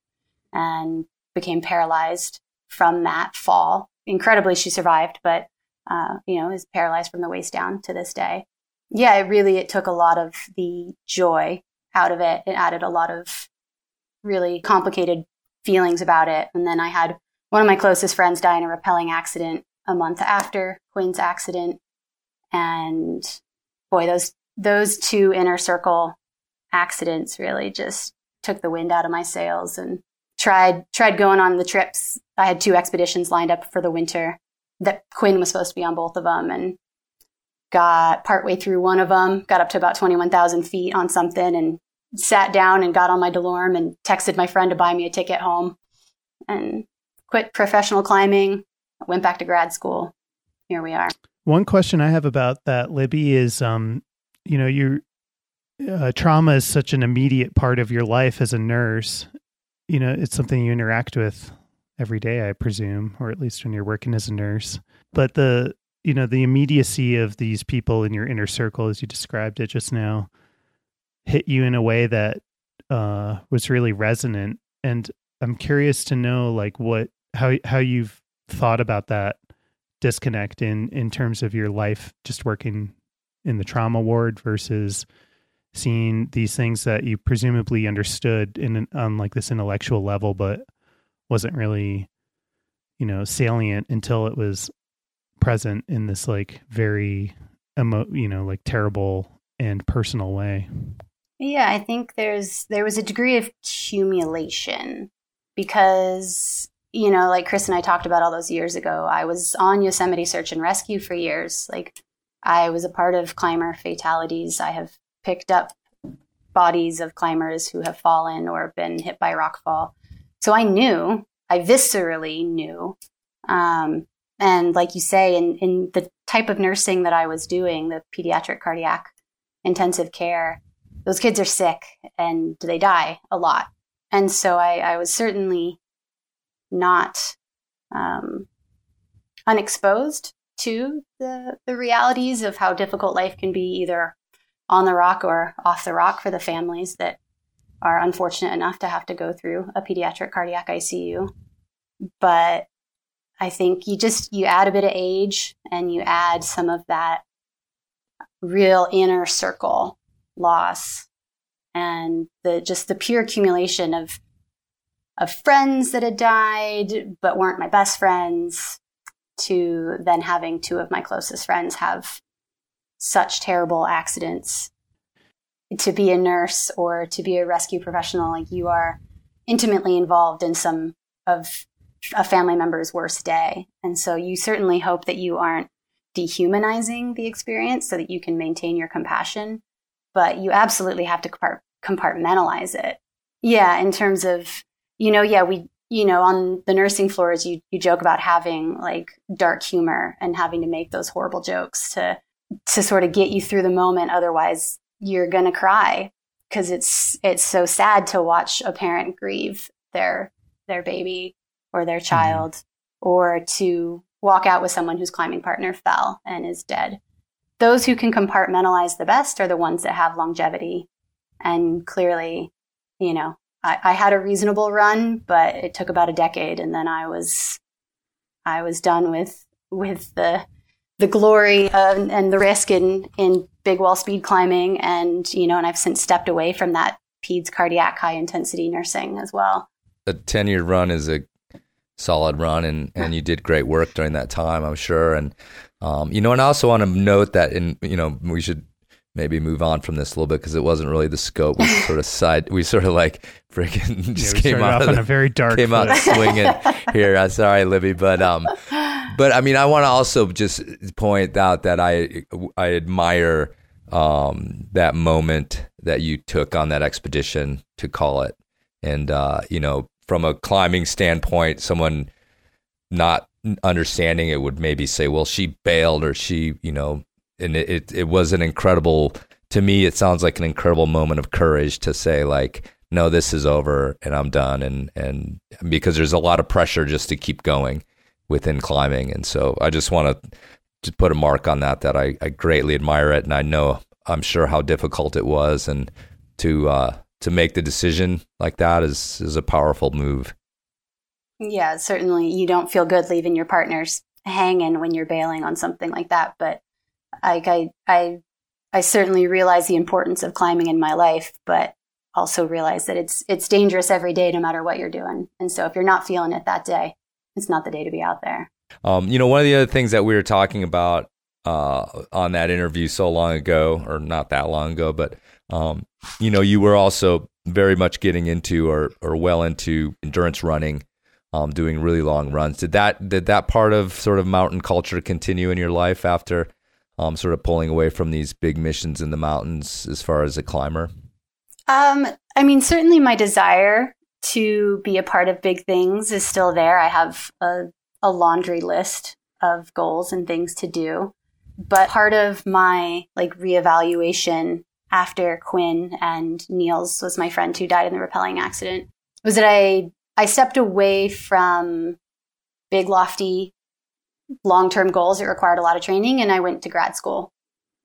and became paralyzed from that fall. Incredibly, she survived, but, uh, you know, is paralyzed from the waist down to this day. Yeah, it really, it took a lot of the joy out of it. It added a lot of really complicated feelings about it. And then I had one of my closest friends die in a rappelling accident a month after Quinn's accident. And boy, those, those two inner circle accidents really just took the wind out of my sails and tried tried going on the trips. I had two expeditions lined up for the winter that Quinn was supposed to be on both of them and got partway through one of them, got up to about 21,000 feet on something and sat down and got on my DeLorme and texted my friend to buy me a ticket home. And quit professional climbing, went back to grad school. Here we are. One question I have about that, Libby, is um, you know, your uh, trauma is such an immediate part of your life as a nurse. You know, it's something you interact with every day, I presume, or at least when you're working as a nurse. But the you know the immediacy of these people in your inner circle, as you described it just now, hit you in a way that uh, was really resonant. And I'm curious to know, like, what how how you've thought about that disconnect in in terms of your life, just working in the trauma ward versus seeing these things that you presumably understood in an, on like this intellectual level, but wasn't really, you know, salient until it was present in this like very emo, you know, like terrible and personal way. Yeah, I think there's there was a degree of accumulation because you know, like Chris and I talked about all those years ago, I was on Yosemite Search and Rescue for years. Like I was a part of climber fatalities. I have picked up bodies of climbers who have fallen or been hit by rockfall. So I knew, I viscerally knew. Um, and like you say, in, in the type of nursing that I was doing, the pediatric cardiac intensive care, those kids are sick and they die a lot. And so I, I was certainly not um, unexposed to the, the realities of how difficult life can be either on the rock or off the rock for the families that are unfortunate enough to have to go through a pediatric cardiac ICU. But I think you just you add a bit of age and you add some of that real inner circle loss and the just the pure accumulation of of friends that had died but weren't my best friends to then having two of my closest friends have such terrible accidents to be a nurse or to be a rescue professional like you are intimately involved in some of a family member's worst day. And so you certainly hope that you aren't dehumanizing the experience so that you can maintain your compassion but you absolutely have to compartmentalize it. Yeah in terms of you know yeah we you know, on the nursing floors, you, you joke about having like dark humor and having to make those horrible jokes to, to sort of get you through the moment. Otherwise you're going to cry because it's, it's so sad to watch a parent grieve their, their baby or their mm-hmm. child mm-hmm. or to walk out with someone whose climbing partner fell and is dead. Those who can compartmentalize the best are the ones that have longevity and clearly, you know, I, I had a reasonable run, but it took about a decade, and then I was I was done with with the the glory of, and the risk in in big wall speed climbing, and you know, and I've since stepped away from that peds cardiac high intensity nursing as well. A ten year run is a solid run, and and you did great work during that time, I'm sure. And um, you know, and I also want to note that in you know we should maybe move on from this a little bit because it wasn't really the scope. We sort of side, we sort of like freaking just yeah, came out on a very dark, came foot. out swinging here. I'm sorry, Libby, but um, but I mean, I want to also just point out that I I admire um that moment that you took on that expedition to call it, and uh, you know, from a climbing standpoint, someone not understanding it would maybe say, well, she bailed or she, you know, and it, it, it was an incredible to me it sounds like an incredible moment of courage to say like no this is over and i'm done. And and because there's a lot of pressure just to keep going within climbing. And so i just want to put a mark on that that I, I greatly admire it. And i know i'm sure how difficult it was. And to uh to make the decision like that is is a powerful move. Yeah certainly you don't feel good leaving your partners hanging when you're bailing on something like that. But like I, I, I certainly realize the importance of climbing in my life, but also realize that it's it's dangerous every day, no matter what you're doing. And so, if you're not feeling it that day, it's not the day to be out there. Um, you know, one of the other things that we were talking about uh, on that interview so long ago, or not that long ago, but um, you know, you were also very much getting into or or well into endurance running, um, doing really long runs. Did that did that part of sort of mountain culture continue in your life after um, sort of pulling away from these big missions in the mountains as far as a climber? Um, I mean, certainly my desire to be a part of big things is still there. I have a, a laundry list of goals and things to do. But part of my like reevaluation after Quinn and Niels was my friend who died in the rappelling accident was that I I stepped away from big lofty long-term goals It required a lot of training and I went to grad school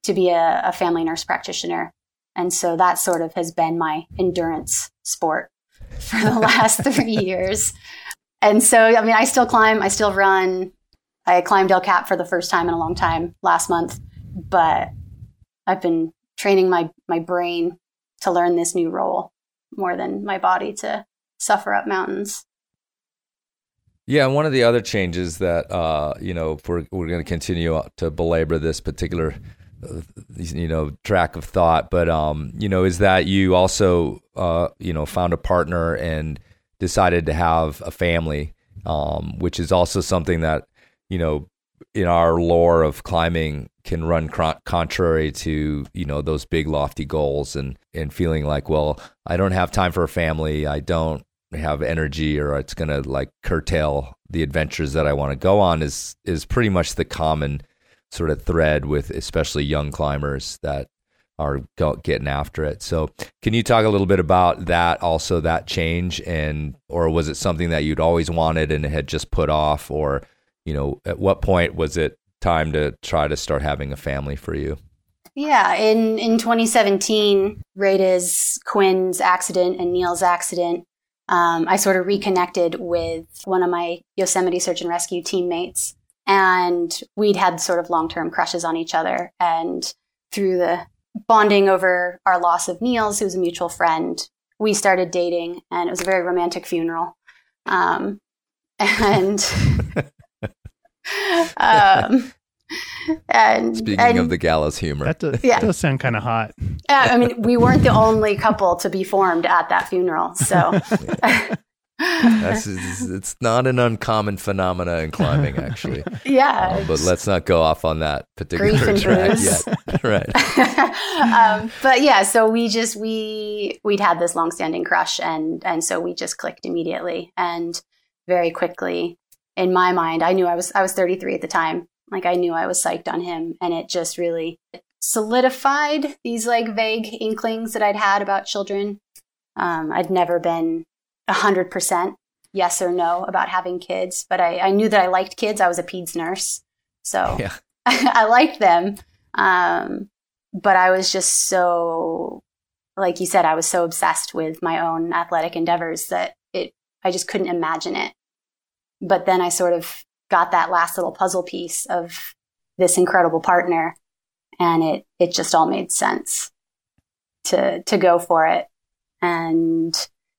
to be a, a family nurse practitioner. And so that sort of has been my endurance sport for the last three years. And so, I mean, I still climb, I still run. I climbed El Cap for the first time in a long time last month, but I've been training my, my brain to learn this new role more than my body to suffer up mountains. Yeah, one of the other changes that uh, you know, if we're we're going to continue to belabor this particular you know track of thought but um you know is that you also uh you know found a partner and decided to have a family um which is also something that you know in our lore of climbing can run contrary to you know those big lofty goals and and feeling like well I don't have time for a family I don't have energy or it's going to like curtail the adventures that I want to go on is is pretty much the common sort of thread with especially young climbers that are getting after it. So, can you talk a little bit about that also that change and or was it something that you'd always wanted and had just put off or you know, at what point was it time to try to start having a family for you? Yeah, in in 2017, right as Quinn's accident and Niels' accident, um, I sort of reconnected with one of my Yosemite search and rescue teammates and we'd had sort of long term crushes on each other. And through the bonding over our loss of Niels, who's a mutual friend, we started dating, and it was a very romantic funeral. Um, and um, and speaking and, of the gallows humor, that does, yeah. does sound kind of hot. Yeah, I mean, we weren't the only couple to be formed at that funeral, so. That's it's not an uncommon phenomena in climbing, actually. Yeah, uh, but let's not go off on that particular track yet. right. um, but yeah, so we just we we'd had this longstanding crush, and and so we just clicked immediately and very quickly. In my mind, I knew I was I was 33 at the time. Like I knew I was psyched on him, and it just really solidified these like vague inklings that I'd had about children. Um, I'd never been 100% yes or no about having kids, but I, I knew that I liked kids. I was a peds nurse. So yeah. I liked them. Um, but I was just so, like you said, I was so obsessed with my own athletic endeavors that it, I just couldn't imagine it. But then I sort of got that last little puzzle piece of this incredible partner and it, it just all made sense to, to go for it. And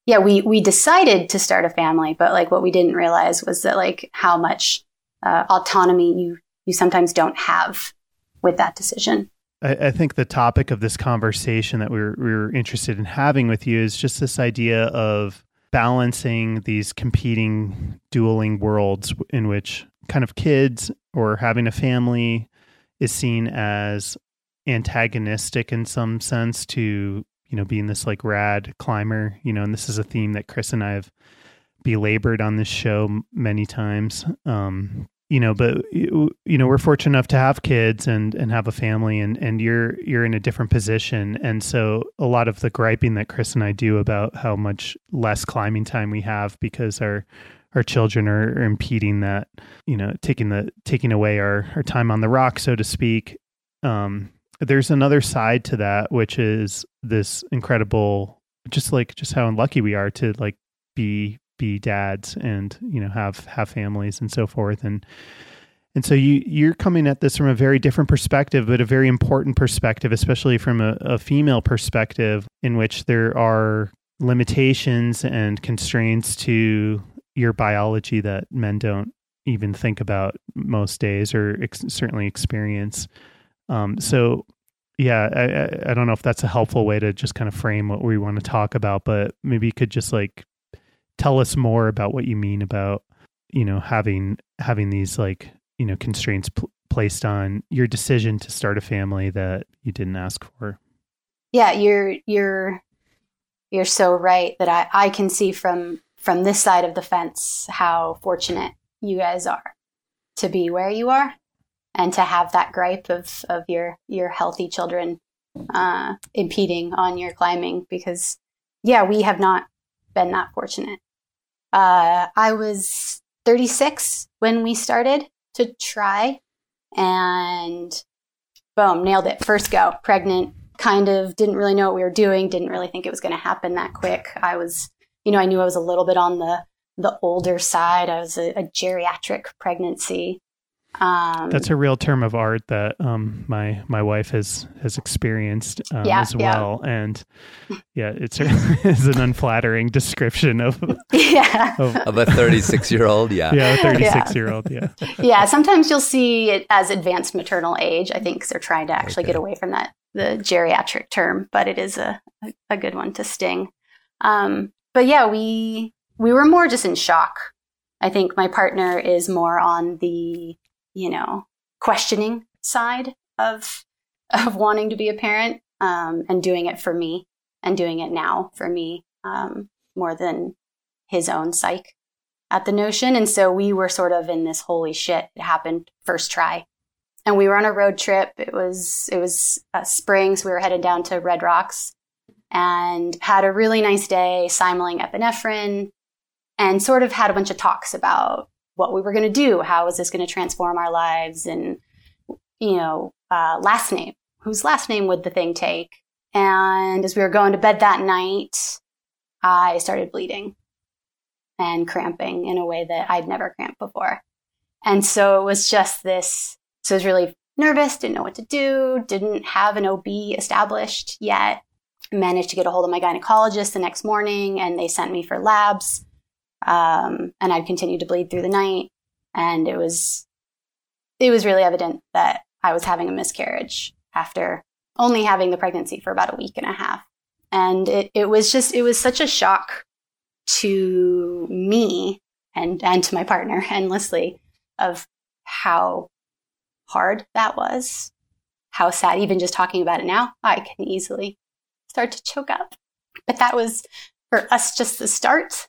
yeah, we we decided to start a family, but like what we didn't realize was that like how much uh, autonomy you you sometimes don't have with that decision. I, I, think the topic of this conversation that we are we are interested in having with you is just this idea of balancing these competing, dueling worlds in which kind of kids or having a family is seen as antagonistic in some sense to you know, being this like rad climber, you know, and this is a theme that Chris and I have belabored on this show many times. Um, you know, but you, know, we're fortunate enough to have kids and and have a family, and and you're you're in a different position, and so a lot of the griping that Chris and I do about how much less climbing time we have because our our children are, are impeding that, you know, taking the taking away our our time on the rock, so to speak. Um, there's another side to that, which is this incredible, just like just how unlucky we are to like be be dads and you know have have families and so forth and and so you you're coming at this from a very different perspective, but a very important perspective, especially from a, a female perspective, in which there are limitations and constraints to your biology that men don't even think about most days or ex- certainly experience. Um, so, yeah, I, I don't know if that's a helpful way to just kind of frame what we want to talk about, but maybe you could just like tell us more about what you mean about you know having having these like you know constraints pl- placed on your decision to start a family that you didn't ask for. Yeah, you're you're you're so right that I, I can see from from this side of the fence how fortunate you guys are to be where you are and to have that gripe of, of your your healthy children uh, impeding on your climbing because yeah we have not been that fortunate uh, i was 36 when we started to try and boom nailed it. First go pregnant kind of didn't really know what we were doing didn't really think it was going to happen that quick. I was you know i knew i was a little bit on the the older side. I was a, a geriatric pregnancy um, That's a real term of art that um, my my wife has has experienced um, yeah, as well, yeah. and yeah, it's, it's an unflattering description of yeah of, of a thirty six year old, yeah, yeah, a thirty six year old, yeah, yeah. Sometimes you'll see it as advanced maternal age. I think because they're trying to actually okay. get away from that the geriatric term, but it is a a good one to sting. Um, but yeah, we we were more just in shock. I think my partner is more on the you know, questioning side of of wanting to be a parent um, and doing it for me and doing it now for me um, more than his own psyche at the notion. And so we were sort of in this holy shit. It happened first try, and we were on a road trip. It was it was uh, spring, so we were headed down to Red Rocks and had a really nice day, simuling epinephrine, and sort of had a bunch of talks about what we were going to do. How was this going to transform our lives? And, you know, uh, last name. Whose last name would the thing take? And as we were going to bed that night, I started bleeding and cramping in a way that I'd never cramped before. And so it was just this. So I was really nervous, didn't know what to do, didn't have an OB established yet. Managed to get a hold of my gynecologist the next morning and they sent me for labs. Um, and I'd continued to bleed through the night. And it was, it was really evident that I was having a miscarriage after only having the pregnancy for about a week and a half. And it, it was just, it was such a shock to me and, and to my partner endlessly of how hard that was, how sad, even just talking about it now, I can easily start to choke up. But that was for us just the start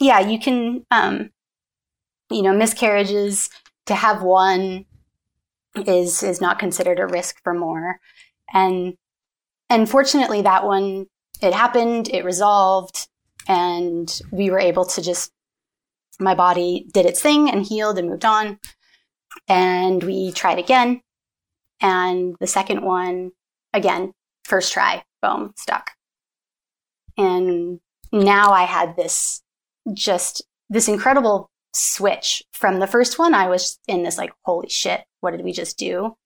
yeah, you can, um, you know, miscarriages to have one is is not considered a risk for more, and and fortunately that one it happened, it resolved, and we were able to just my body did its thing and healed and moved on, and we tried again, and the second one again, first try, boom, stuck, and now I had this just this incredible switch from the first one. I was in this like, holy shit, what did we just do?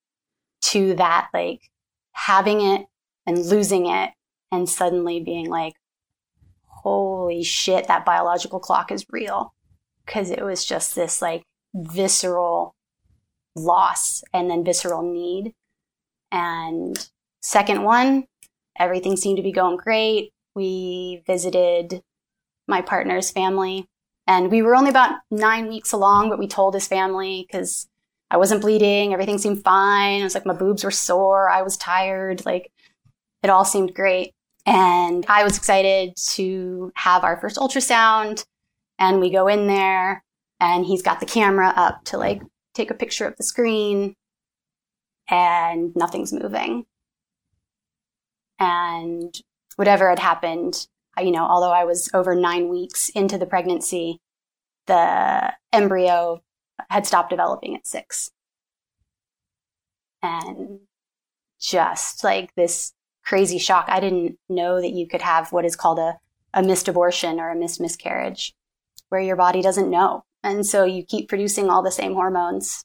To that, like having it and losing it and suddenly being like, holy shit, that biological clock is real. Cause it was just this like visceral loss and then visceral need. And second one, everything seemed to be going great. We visited my partner's family. And we were only about nine weeks along, but we told his family because I wasn't bleeding. Everything seemed fine. It was like my boobs were sore. I was tired. Like it all seemed great. And I was excited to have our first ultrasound. And we go in there and he's got the camera up to like take a picture of the screen and nothing's moving. And whatever had happened, you know, although I was over nine weeks into the pregnancy, the embryo had stopped developing at six. And just like this crazy shock. I didn't know that you could have what is called a, a missed abortion or a missed miscarriage, where your body doesn't know. And so you keep producing all the same hormones,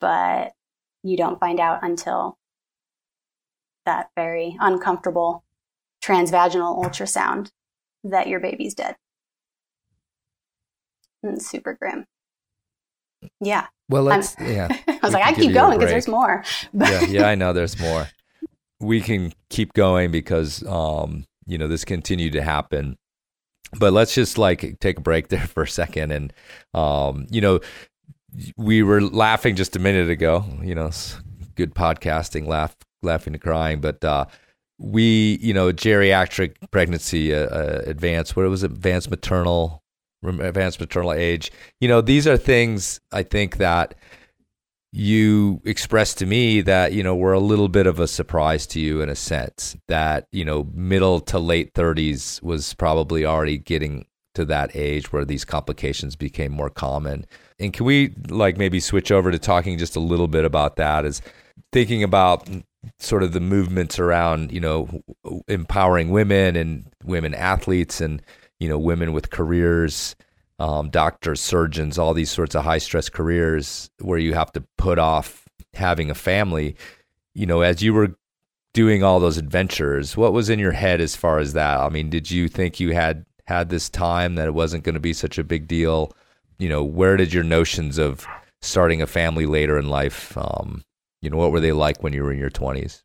but you don't find out until that very uncomfortable transvaginal ultrasound that your baby's dead. And it's super grim. Yeah. Well, let's, I'm, yeah. I was like, I keep going because there's more. yeah, yeah, I know there's more. We can keep going because, um, you know, this continued to happen. But let's just like take a break there for a second. And, um, you know, we were laughing just a minute ago, you know, good podcasting, laugh, laughing to crying. But, uh, we, you know, geriatric pregnancy, uh, uh, advanced, what was it, advanced maternal, advanced maternal age. You know, these are things I think that you expressed to me that you know were a little bit of a surprise to you in a sense that you know middle to late 30s was probably already getting to that age where these complications became more common. And can we like maybe switch over to talking just a little bit about that? As thinking about sort of the movements around you know empowering women and women athletes and you know women with careers um, doctors, surgeons, all these sorts of high stress careers where you have to put off having a family. You know, as you were doing all those adventures, what was in your head as far as that? I mean, did you think you had had this time that it wasn't going to be such a big deal? You know, where did your notions of starting a family later in life, um, you know, what were they like when you were in your 20s?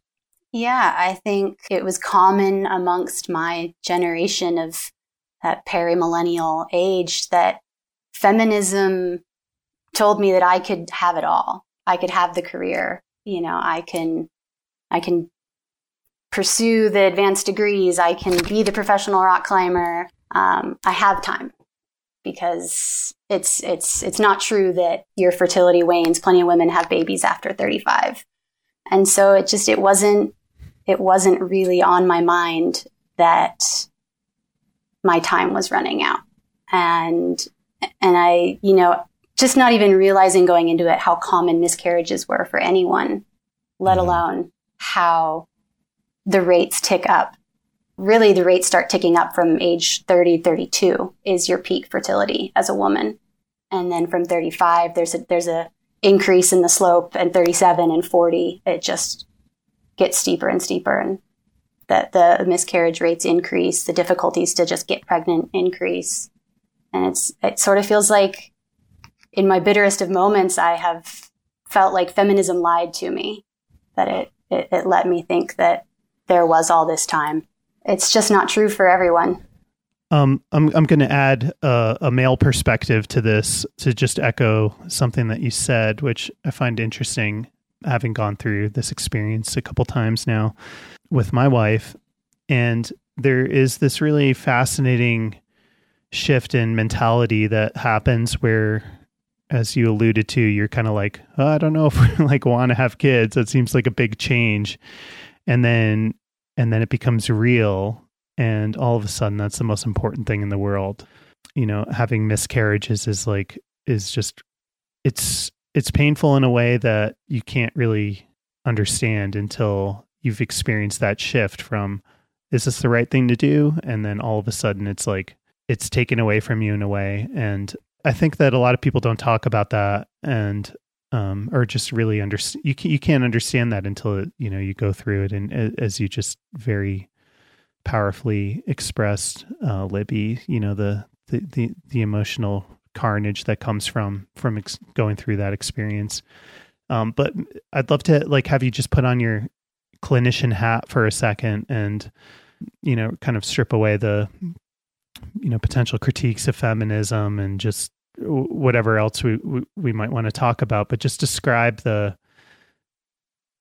Yeah, I think it was common amongst my generation of that perimillennial age that feminism told me that I could have it all. I could have the career. You know, I can, I can pursue the advanced degrees. I can be the professional rock climber. Um, I have time because it's it's it's not true that your fertility wanes. Plenty of women have babies after 35, and so it just it wasn't it wasn't really on my mind that my time was running out. And, and I, you know, just not even realizing going into it how common miscarriages were for anyone, let mm-hmm. alone how the rates tick up. Really, the rates start ticking up from age 30, 32 is your peak fertility as a woman. And then from 35, there's a, there's a increase in the slope and 37 and 40, it just gets steeper and steeper. And that the miscarriage rates increase, the difficulties to just get pregnant increase. And it's, it sort of feels like in my bitterest of moments, I have felt like feminism lied to me, that it, it, it let me think that there was all this time. It's just not true for everyone. Um, I'm I'm going to add a, a, male perspective to this to just echo something that you said, which I find interesting, having gone through this experience a couple times now with my wife, and there is this really fascinating shift in mentality that happens where as you alluded to you're kind of like oh, i don't know if we like want to have kids. That seems like a big change. And then and then it becomes real and all of a sudden that's the most important thing in the world. You know having miscarriages is like is just it's it's painful in a way that you can't really understand until you've experienced that shift from is this the right thing to do? And then all of a sudden it's like it's taken away from you in a way. And i think that a lot of people don't talk about that. And um, or just really understand you, can, you can't understand that until you know you go through it and as you just very powerfully expressed uh, libby you know the, the the the emotional carnage that comes from from ex- going through that experience. Um, but I'd love to like have you just put on your clinician hat for a second and you know kind of strip away the you know potential critiques of feminism and just whatever else we we, we might want to talk about but just describe the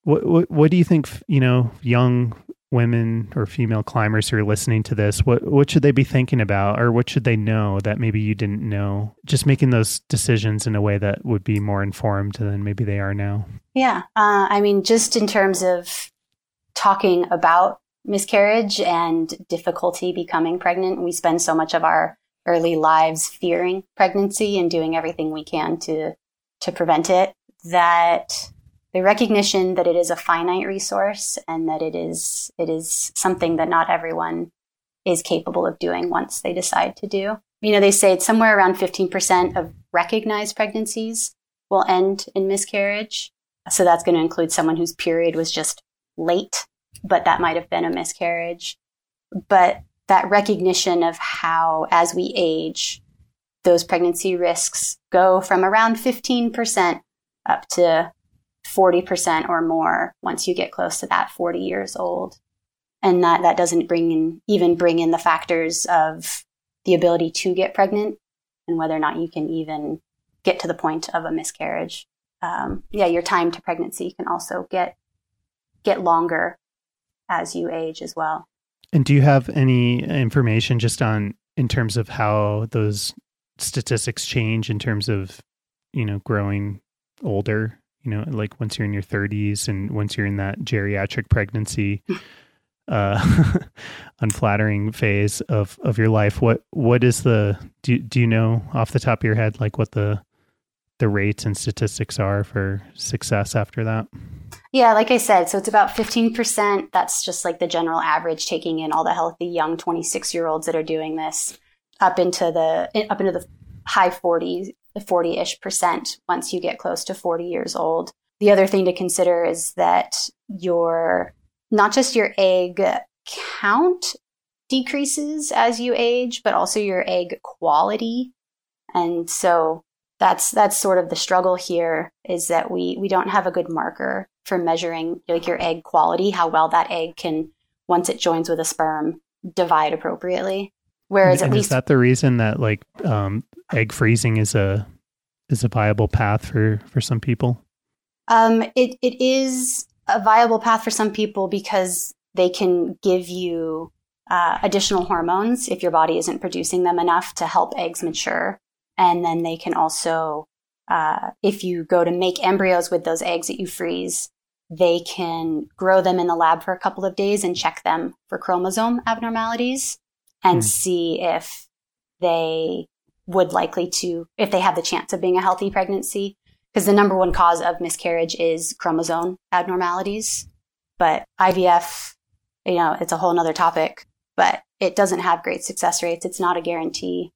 what, what what do you think you know young women or female climbers who are listening to this what what should they be thinking about or what should they know that maybe you didn't know just making those decisions in a way that would be more informed than maybe they are now yeah uh, i mean just in terms of talking about miscarriage and difficulty becoming pregnant. We spend so much of our early lives fearing pregnancy and doing everything we can to to prevent it that the recognition that it is a finite resource and that it is it is something that not everyone is capable of doing once they decide to do. You know, they say it's somewhere around 15% of recognized pregnancies will end in miscarriage. So that's going to include someone whose period was just late, but that might have been a miscarriage. But that recognition of how, as we age, those pregnancy risks go from around 15% up to 40% or more once you get close to that 40 years old. And that, that doesn't bring in, even bring in the factors of the ability to get pregnant and whether or not you can even get to the point of a miscarriage. Um, yeah, your time to pregnancy can also get get longer as you age as well. And do you have any information just on in terms of how those statistics change in terms of you know growing older? You know, like once you're in your 30s and once you're in that geriatric pregnancy. uh unflattering phase of of your life what what is the do, do you know off the top of your head like what the the rates and statistics are for success after that yeah, like I said, so it's about 15%. That's just like the general average, taking in all the healthy young 26 year olds that are doing this up into the, up into the high 40s, the 40 ish percent once you get close to 40 years old. The other thing to consider is that your, not just your egg count decreases as you age, but also your egg quality. And so that's that's sort of the struggle here is that we we don't have a good marker for measuring like your egg quality, how well that egg can once it joins with a sperm divide appropriately. Whereas and at least is that the reason that like um, egg freezing is a is a viable path for for some people? Um, it it is a viable path for some people because they can give you uh, additional hormones if your body isn't producing them enough to help eggs mature, and then they can also uh, if you go to make embryos with those eggs that you freeze, they can grow them in the lab for a couple of days and check them for chromosome abnormalities and mm. see if they would likely to, if they have the chance of being a healthy pregnancy. Because the number one cause of miscarriage is chromosome abnormalities. But IVF, you know, it's a whole nother topic, but it doesn't have great success rates. It's not a guarantee.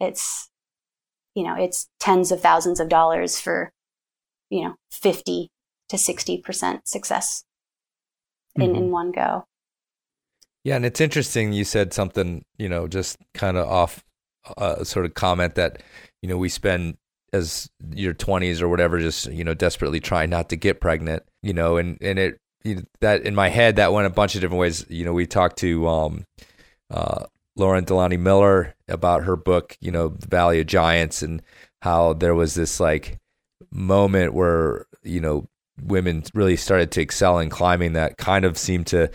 It's, you know, it's tens of thousands of dollars for, you know, 50 to 60% success in, mm-hmm. in one go. Yeah, and it's interesting. You said something, you know, just kind of off, uh, sort of comment that, you know, we spend as your 20s or whatever, just you know, desperately trying not to get pregnant, you know, and and it you know, that in my head that went a bunch of different ways. You know, we talked to um, uh, Lauren DeLaunay Miller about her book, you know, The Valley of Giants, and how there was this like moment where you know women really started to excel in climbing that kind of seemed to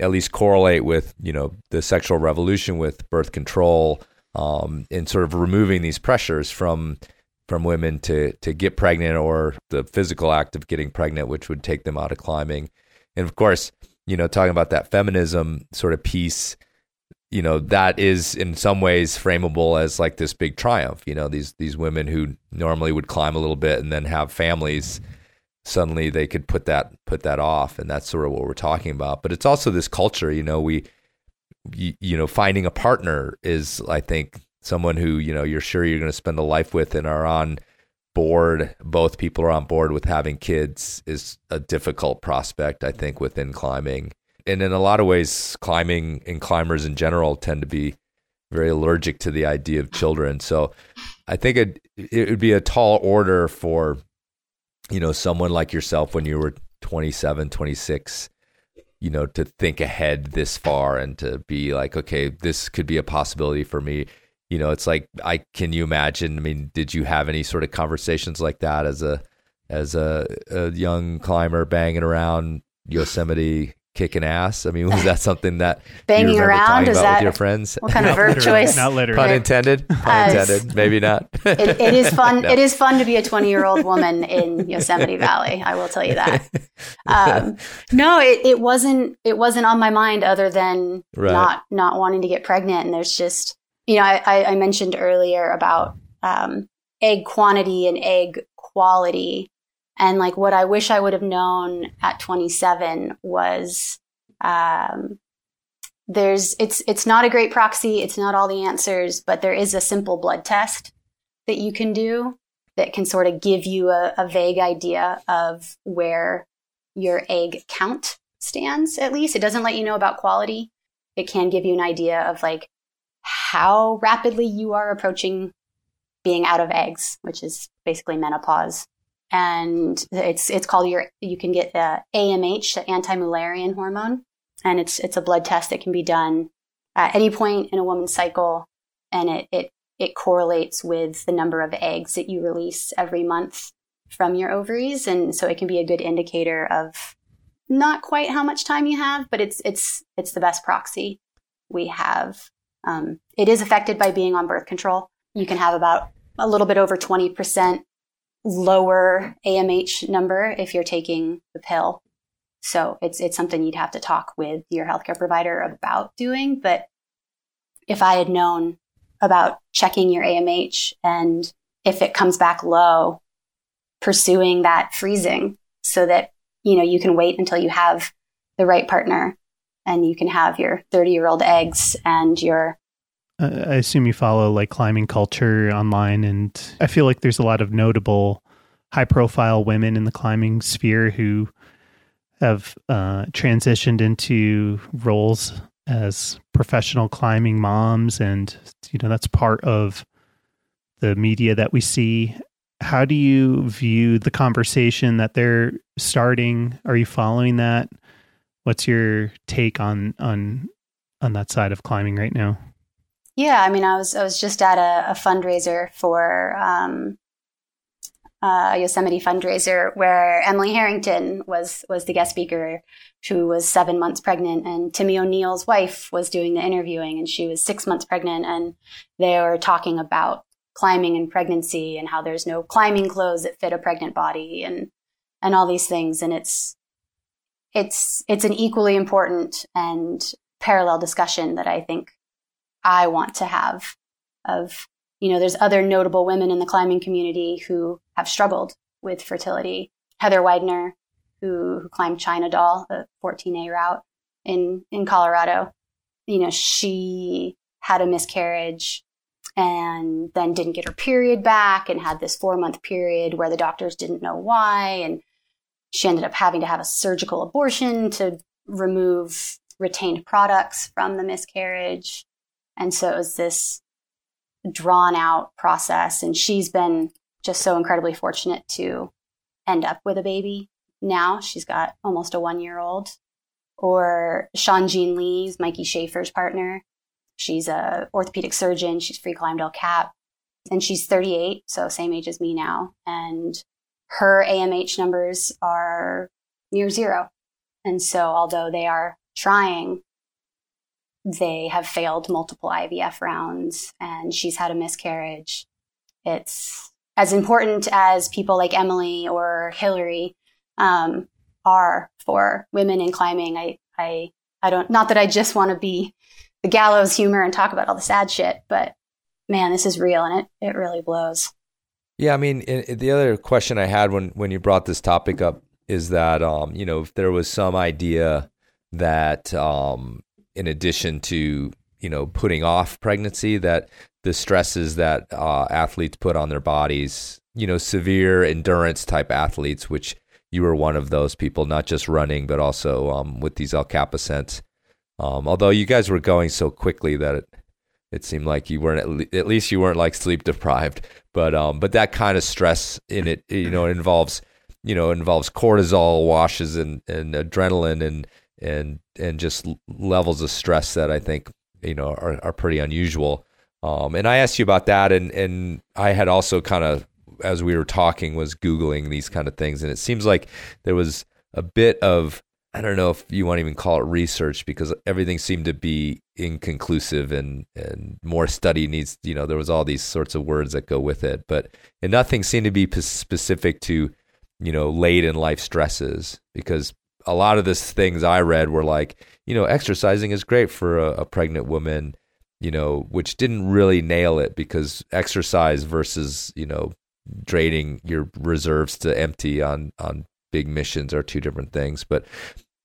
at least correlate with you know the sexual revolution with birth control um, and sort of removing these pressures from from women to to get pregnant or the physical act of getting pregnant, which would take them out of climbing. And of course, you know, talking about that feminism sort of piece, you know, that is in some ways frameable as like this big triumph. You know, these these women who normally would climb a little bit and then have families suddenly they could put that put that off and that's sort of what we're talking about but it's also this culture you know we you, you know finding a partner is i think someone who you know you're sure you're going to spend a life with and are on board both people are on board with having kids is a difficult prospect i think within climbing and in a lot of ways climbing and climbers in general tend to be very allergic to the idea of children so i think it it would be a tall order for you know, someone like yourself when you were 27, 26, you know, to think ahead this far and to be like, okay, this could be a possibility for me. You know, it's like I can you imagine? I mean, did you have any sort of conversations like that as a as a, a young climber banging around Yosemite kicking ass? I mean, was that something that banging around is that with your friends? What kind of verb choice? Not literally. Pun intended. Pun uh, intended. Maybe not. it, it is fun. No. It is fun to be a twenty-year-old woman in Yosemite Valley. I will tell you that. Um, no, it, it wasn't. It wasn't on my mind other than right. not not wanting to get pregnant. And there's just you know I, I mentioned earlier about um, egg quantity and egg quality and like what I wish I would have known at 27 was um, there's it's it's not a great proxy, it's not all the answers, but there is a simple blood test that you can do that can sort of give you a, a vague idea of where your egg count stands at least. It doesn't let you know about quality. It can give you an idea of like how rapidly you are approaching being out of eggs, which is basically menopause and it's it's called your you can get uh, AMH, the anti-Mullerian hormone, and it's it's a blood test that can be done at any point in a woman's cycle, and it it it correlates with the number of eggs that you release every month from your ovaries, and so it can be a good indicator of not quite how much time you have, but it's it's it's the best proxy we have. Um, it is affected by being on birth control. You can have about a little bit over twenty percent lower AMH number if you're taking the pill. So it's it's something you'd have to talk with your healthcare provider about doing. But if I had known about checking your AMH and if it comes back low, pursuing that freezing so that you know you can wait until you have the right partner and you can have your 30 year old eggs and your I assume you follow like climbing culture online, and I feel like there's a lot of notable high profile women in the climbing sphere who have uh, transitioned into roles as professional climbing moms, and you know that's part of the media that we see. How do you view the conversation that they're starting? Are you following that? What's your take on on on that side of climbing right now? Yeah, I mean, I was I was just at a, a fundraiser for um, Yosemite fundraiser where Emily Harrington was was the guest speaker, who was seven months pregnant, and Timmy O'Neill's wife was doing the interviewing, and she was six months pregnant, and they were talking about climbing and pregnancy and how there's no climbing clothes that fit a pregnant body, and and all these things, and it's it's it's an equally important and parallel discussion that I think I want to have of you know, there's other notable women in the climbing community who have struggled with fertility. Heather Weidner, who, who climbed China Doll, the 14A route in, in Colorado, you know, she had a miscarriage and then didn't get her period back and had this four month period where the doctors didn't know why. And she ended up having to have a surgical abortion to remove retained products from the miscarriage. And so it was this drawn out process. And she's been just so incredibly fortunate to end up with a baby now. She's got almost a one year old. Or Sean Jean Lee's Mikey Schaefer's partner. She's a orthopedic surgeon. She's free climbed El Cap and she's 38, so same age as me now. And her AMH numbers are near zero. And so although they are trying they have failed multiple IVF rounds and she's had a miscarriage. It's as important as people like Emily or Hillary um, are for women in climbing. I, I, I don't, not that I just want to be the gallows humor and talk about all the sad shit, but man, this is real and it, it really blows. Yeah. I mean, the other question I had when, when you brought this topic up is that, um, you know, if there was some idea that, um, in addition to you know putting off pregnancy that the stresses that uh, athletes put on their bodies you know severe endurance type athletes which you were one of those people not just running but also um, with these El Cap ascents um, although you guys were going so quickly that it, it seemed like you weren't at, le- at, least you weren't like sleep deprived. But um, but that kind of stress in it you know it involves you know involves cortisol washes and, and adrenaline and and and just levels of stress that I think you know are, are pretty unusual. Um, and I asked you about that, and and I had also kind of as we were talking was googling these kind of things, and it seems like there was a bit of I don't know if you want to even call it research because everything seemed to be inconclusive and and more study needs you know there was all these sorts of words that go with it, but and nothing seemed to be p- specific to you know late in life stresses because a lot of the things I read were like, you know, exercising is great for a, a, pregnant woman, you know, which didn't really nail it because exercise versus, you know, draining your reserves to empty on on big missions are two different things. But,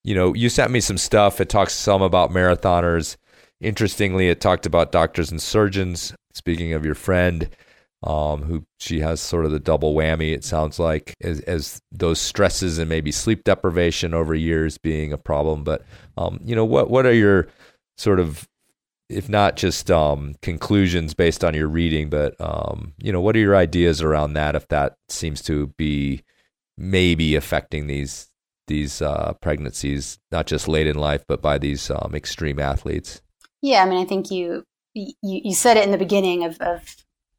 you know, you sent me some stuff. It talks some about marathoners. Interestingly, it talked about doctors and surgeons. Speaking of your friend, um, who she has sort of the double whammy, it sounds like, as, as those stresses and maybe sleep deprivation over years being a problem. But, um, you know, what, what are your sort of, if not just um, conclusions based on your reading, but, um, you know, what are your ideas around that if that seems to be maybe affecting these these uh, pregnancies, not just late in life, but by these um, extreme athletes? Yeah, I mean, I think you you, you said it in the beginning of, of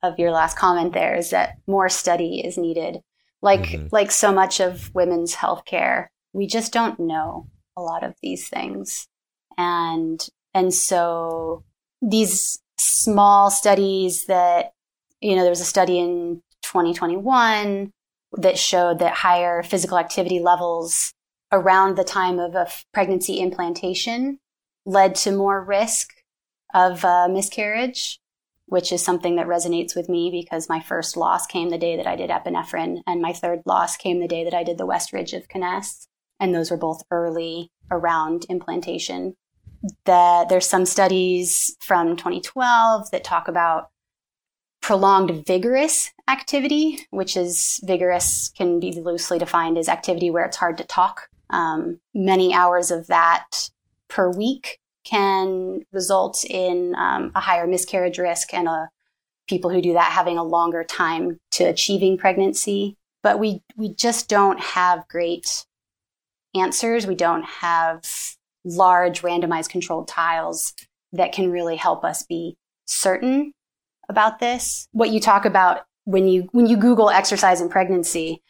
of your last comment there is that more study is needed. Like mm-hmm. like so much of women's healthcare, we just don't know a lot of these things. And, and so these small studies that, you know, there was a study in 2021 that showed that higher physical activity levels around the time of a pregnancy implantation led to more risk of uh, miscarriage, which is something that resonates with me because my first loss came the day that I did epinephrine, and my third loss came the day that I did the West Ridge of Conness. And those were both early around implantation. That there's some studies from 2012 that talk about prolonged vigorous activity, which is vigorous can be loosely defined as activity where it's hard to talk. Um, many hours of that per week can result in um, a higher miscarriage risk and a people who do that having a longer time to achieving pregnancy. But we we just don't have great answers. We don't have large randomized controlled trials that can really help us be certain about this. What you talk about when you when you Google exercise and pregnancy,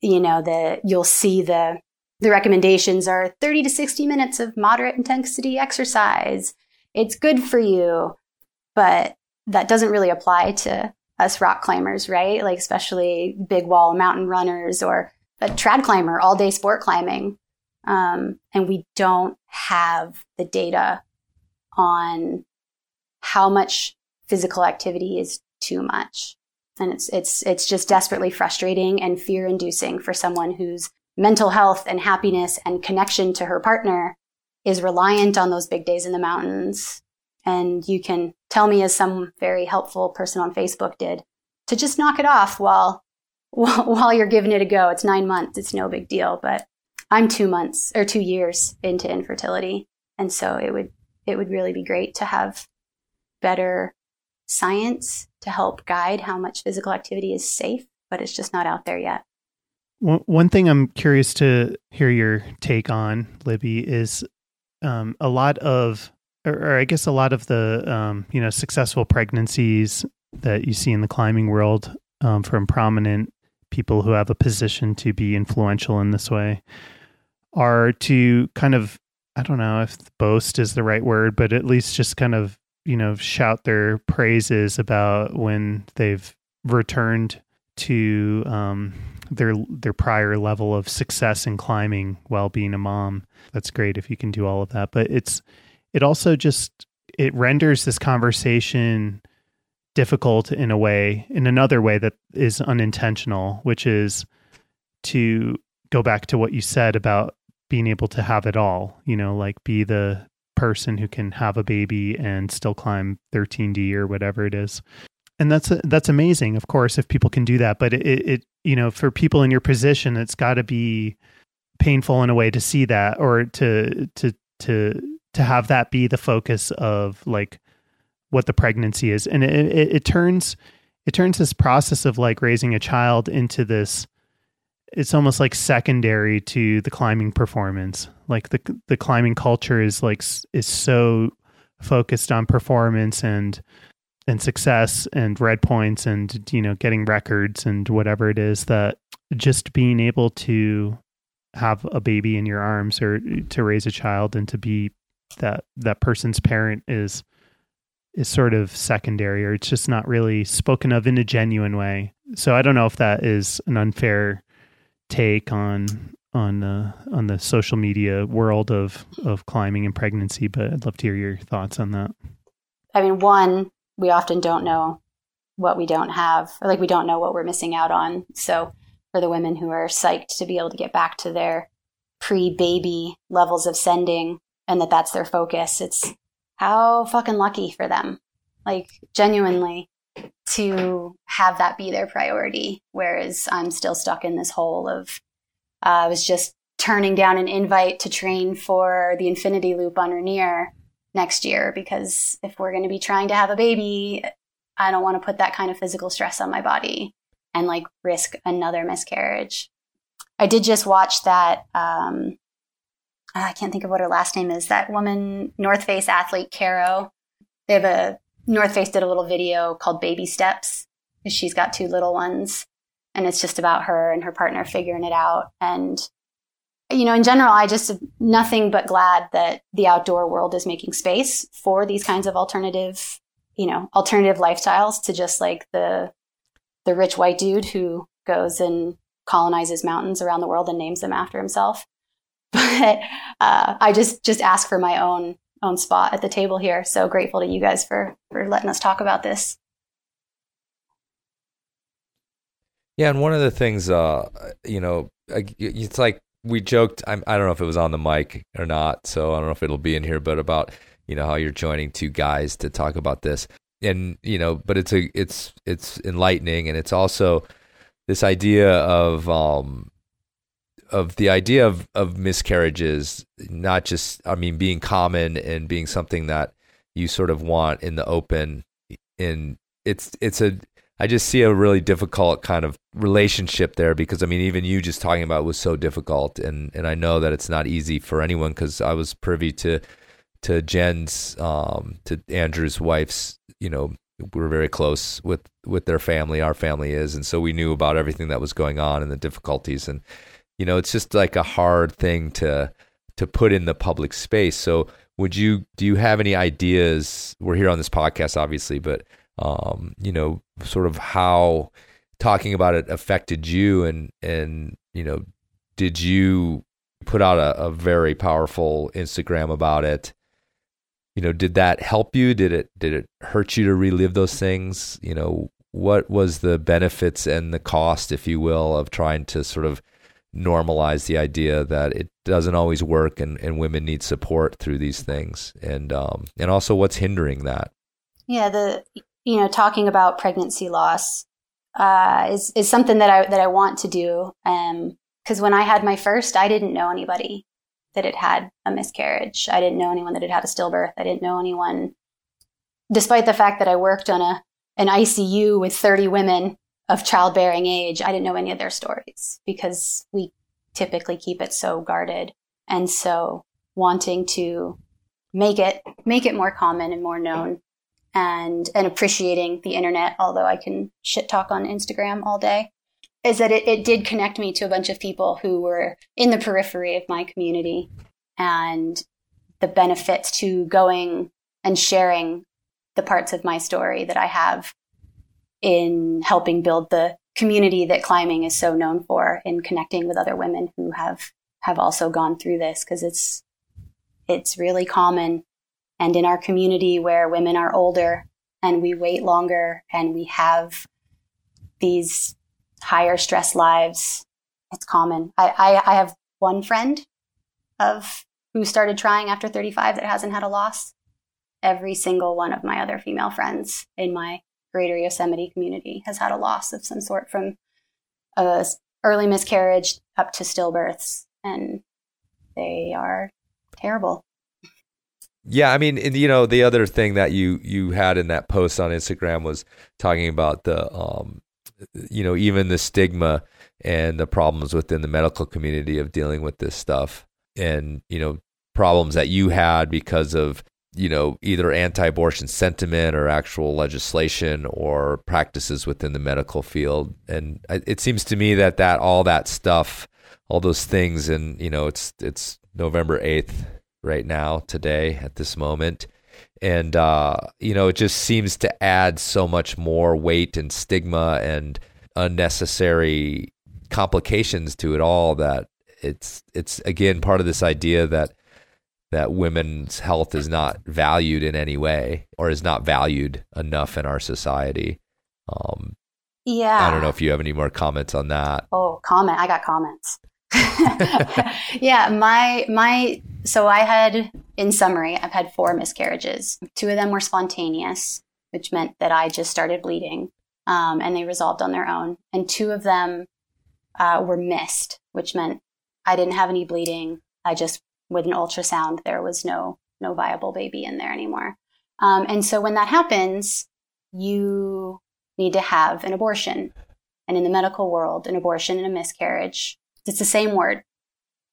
you know, the you'll see the the recommendations are 30 to 60 minutes of moderate intensity exercise. It's good for you, but that doesn't really apply to us rock climbers, right? Like especially big wall mountain runners or a trad climber, all day sport climbing. Um, and we don't have the data on how much physical activity is too much. And it's, it's, it's just desperately frustrating and fear inducing for someone whose mental health and happiness and connection to her partner is reliant on those big days in the mountains. And you can tell me, as some very helpful person on Facebook did, to just knock it off while, while you're giving it a go. It's nine months. It's no big deal, but I'm two months or two years into infertility. And so it would, it would really be great to have better science to help guide how much physical activity is safe, but it's just not out there yet. One thing I'm curious to hear your take on, Libby, is um, a lot of, or, or, I guess a lot of the, um, you know, successful pregnancies that you see in the climbing world um, from prominent people who have a position to be influential in this way are to kind of, I don't know if boast is the right word, but at least just kind of you know shout their praises about when they've returned to um, their their prior level of success in climbing while being a mom. That's great if you can do all of that, but it's it also just it renders this conversation difficult in a way in another way that is unintentional, which is to go back to what you said about being able to have it all, you know, like be the person who can have a baby and still climb 13D or whatever it is. And that's that's amazing, of course, if people can do that. But it, it you know, for people in your position, it's got to be painful in a way to see that, or to to to to have that be the focus of like what the pregnancy is, and it, it, it turns it turns this process of like raising a child into this it's almost like secondary to the climbing performance. Like the the climbing culture is like is so focused on performance and and success and red points and you know getting records and whatever it is that just being able to have a baby in your arms or to raise a child and to be that that person's parent is is sort of secondary or it's just not really spoken of in a genuine way. So I don't know if that is an unfair take on on the on the social media world of of climbing and pregnancy, but I'd love to hear your thoughts on that. I mean, one, we often don't know what we don't have, or like we don't know what we're missing out on. So for the women who are psyched to be able to get back to their pre-baby levels of sending and that that's their focus, it's how fucking lucky for them. Like genuinely, to have that be their priority. Whereas I'm still stuck in this hole of, uh, I was just turning down an invite to train for the infinity loop on Rainier next year because if we're going to be trying to have a baby, I don't want to put that kind of physical stress on my body and like risk another miscarriage. I did just watch that. Um, I can't think of what her last name is. That woman, North Face athlete, Caro. They have a North Face did a little video called Baby Steps. She's got two little ones, and it's just about her and her partner figuring it out. And you know, in general, I just nothing but glad that the outdoor world is making space for these kinds of alternative, you know, alternative lifestyles to just like the the rich white dude who goes and colonizes mountains around the world and names them after himself. But uh, I just just ask for my own own spot at the table here. So grateful to you guys for for letting us talk about this. Yeah, and one of the things, uh, you know, it's like we joked. I'm, I don't know if it was on the mic or not, so I don't know if it'll be in here, but about you know how you're joining two guys to talk about this, and you know, but it's a it's it's enlightening, and it's also this idea of um of the idea of of miscarriages, not just I mean being common and being something that you sort of want in the open. In it's it's a I just see a really difficult kind of relationship there because I mean, even you just talking about was so difficult, and and I know that it's not easy for anyone because I was privy to to Jen's um, to Andrew's wife's you know we're very close with with their family our family is. And so we knew about everything that was going on and the difficulties. And you know it's just like a hard thing to to put in the public space. So would you do you have any ideas? We're here on this podcast obviously but um, you know, sort of how talking about it affected you and and you know, did you put out a, a very powerful Instagram about it? You know, did that help you? Did it did it hurt you to relive those things? You know, what was the benefits and the cost, if you will, of trying to sort of normalize the idea that it doesn't always work and, and women need support through these things and um, and also what's hindering that yeah the you know, talking about pregnancy loss uh, is is something that I that I want to do. Um, because when I had my first, I didn't know anybody that had had a miscarriage. I didn't know anyone that had had a stillbirth. I didn't know anyone, despite the fact that I worked on a an ICU with 30 women of childbearing age. I didn't know any of their stories because we typically keep it so guarded. And so wanting to make it make it more common and more known and and appreciating the internet, although I can shit talk on Instagram all day, is that it, it did connect me to a bunch of people who were in the periphery of my community and the benefits to going and sharing the parts of my story that I have in helping build the community that climbing is so known for in connecting with other women who have have also gone through this because it's it's really common and in our community where women are older and we wait longer and we have these higher stress lives, it's common. I, I, I have one friend of who started trying after 35 that hasn't had a loss. Every single one of my other female friends in my greater Yosemite community has had a loss of some sort from a early miscarriage up to stillbirths and they are terrible. Yeah, I mean, you know, the other thing that you you had in that post on Instagram was talking about the, um, you know, even the stigma and the problems within the medical community of dealing with this stuff, and you know, problems that you had because of you know either anti-abortion sentiment or actual legislation or practices within the medical field. And it seems to me that that all that stuff all those things and you know it's it's November 8th right now, today, at this moment. And, uh, you know, it just seems to add so much more weight and stigma and unnecessary complications to it all that it's, it's again part of this idea that, that women's health is not valued in any way or is not valued enough in our society. Um, yeah. I don't know if you have any more comments on that. Oh, comment. I got comments. yeah, my my so I had in summary, I've had four miscarriages. Two of them were spontaneous, which meant that I just started bleeding, um, and they resolved on their own. And two of them uh, were missed, which meant I didn't have any bleeding. I just with an ultrasound there was no no viable baby in there anymore. Um, and so when that happens, you need to have an abortion. And in the medical world, an abortion and a miscarriage it's the same word.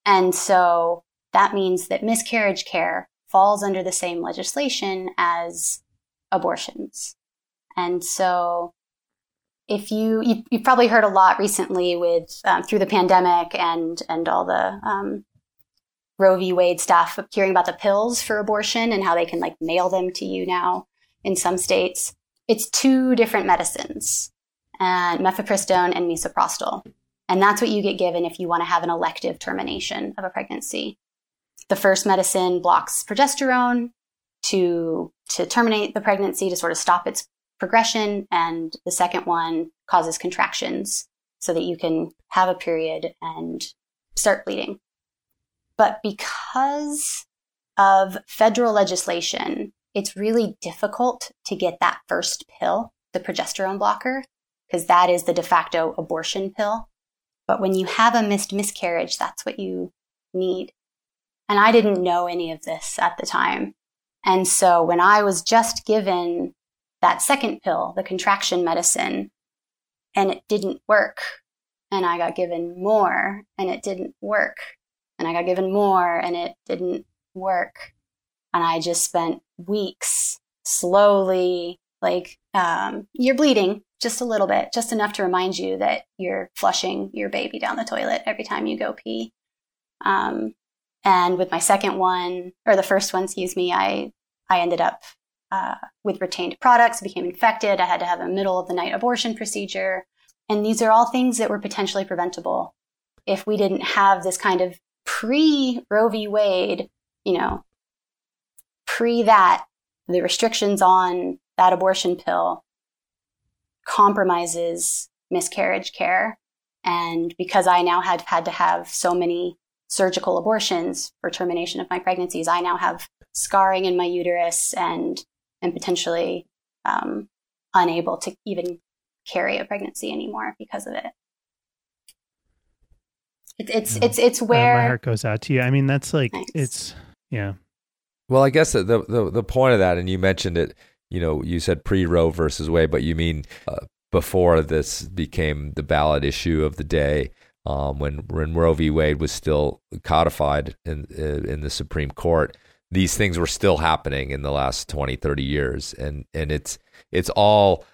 And so that means that miscarriage care falls under the same legislation as abortions. And so if you, you have probably heard a lot recently with um, through the pandemic and and all the um, Roe v. Wade stuff, hearing about the pills for abortion and how they can like mail them to you now in some states. It's two different medicines, and mifepristone and misoprostol. And that's what you get given if you want to have an elective termination of a pregnancy. The first medicine blocks progesterone to, to terminate the pregnancy, to sort of stop its progression. And the second one causes contractions so that you can have a period and start bleeding. But because of federal legislation, it's really difficult to get that first pill, the progesterone blocker, because that is the de facto abortion pill. But when you have a missed miscarriage, that's what you need. And I didn't know any of this at the time. And so when I was just given that second pill, the contraction medicine, and it didn't work, and I got given more and it didn't work, and I got given more and it didn't work. And I just spent weeks slowly, like, um, you're bleeding just a little bit, just enough to remind you that you're flushing your baby down the toilet every time you go pee. Um, and with my second one, or the first one, excuse me, I, I ended up uh, with retained products, became infected. I had to have a middle of the night abortion procedure. And these are all things that were potentially preventable if we didn't have this kind of pre Roe v. Wade, you know, pre that, the restrictions on that abortion pill compromises miscarriage care. And because I now had had to have so many surgical abortions for termination of my pregnancies. I now have scarring in my uterus and and potentially um, unable to even carry a pregnancy anymore because of it. it it's it's it's where uh, my heart goes out to you. I mean, that's like Thanks. it's yeah. Well, I guess the, the the point of that, and you mentioned it. You know, you said pre Roe versus Wade, but you mean uh, before this became the ballot issue of the day um, when when Roe v. Wade was still codified in in the Supreme Court. These things were still happening in the last 20, 30 years, and and it's it's all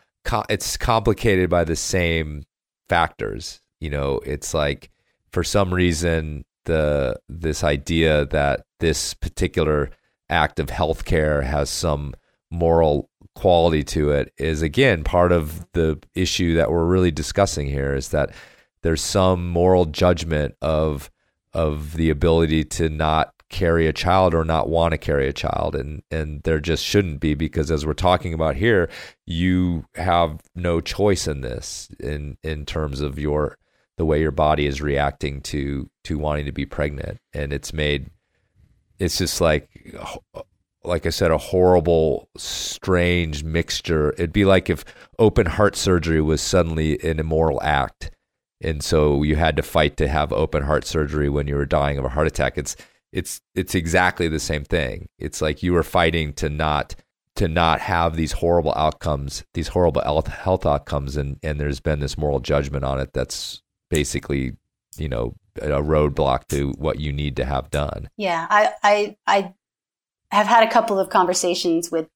it's complicated by the same factors. You know, it's like for some reason the this idea that this particular act of healthcare has some moral quality to it is again part of the issue that we're really discussing here is that there's some moral judgment of of the ability to not carry a child or not want to carry a child. And and there just shouldn't be because as we're talking about here you have no choice in this in in terms of your the way your body is reacting to to wanting to be pregnant. And it's made it's just like like I said, a horrible, strange mixture. It'd be like if open heart surgery was suddenly an immoral act and so you had to fight to have open heart surgery when you were dying of a heart attack. It's it's it's exactly the same thing. It's like you were fighting to not to not have these horrible outcomes these horrible health, health outcomes and and there's been this moral judgment on it that's basically you know a roadblock to what you need to have done. Yeah i i i have had a couple of conversations with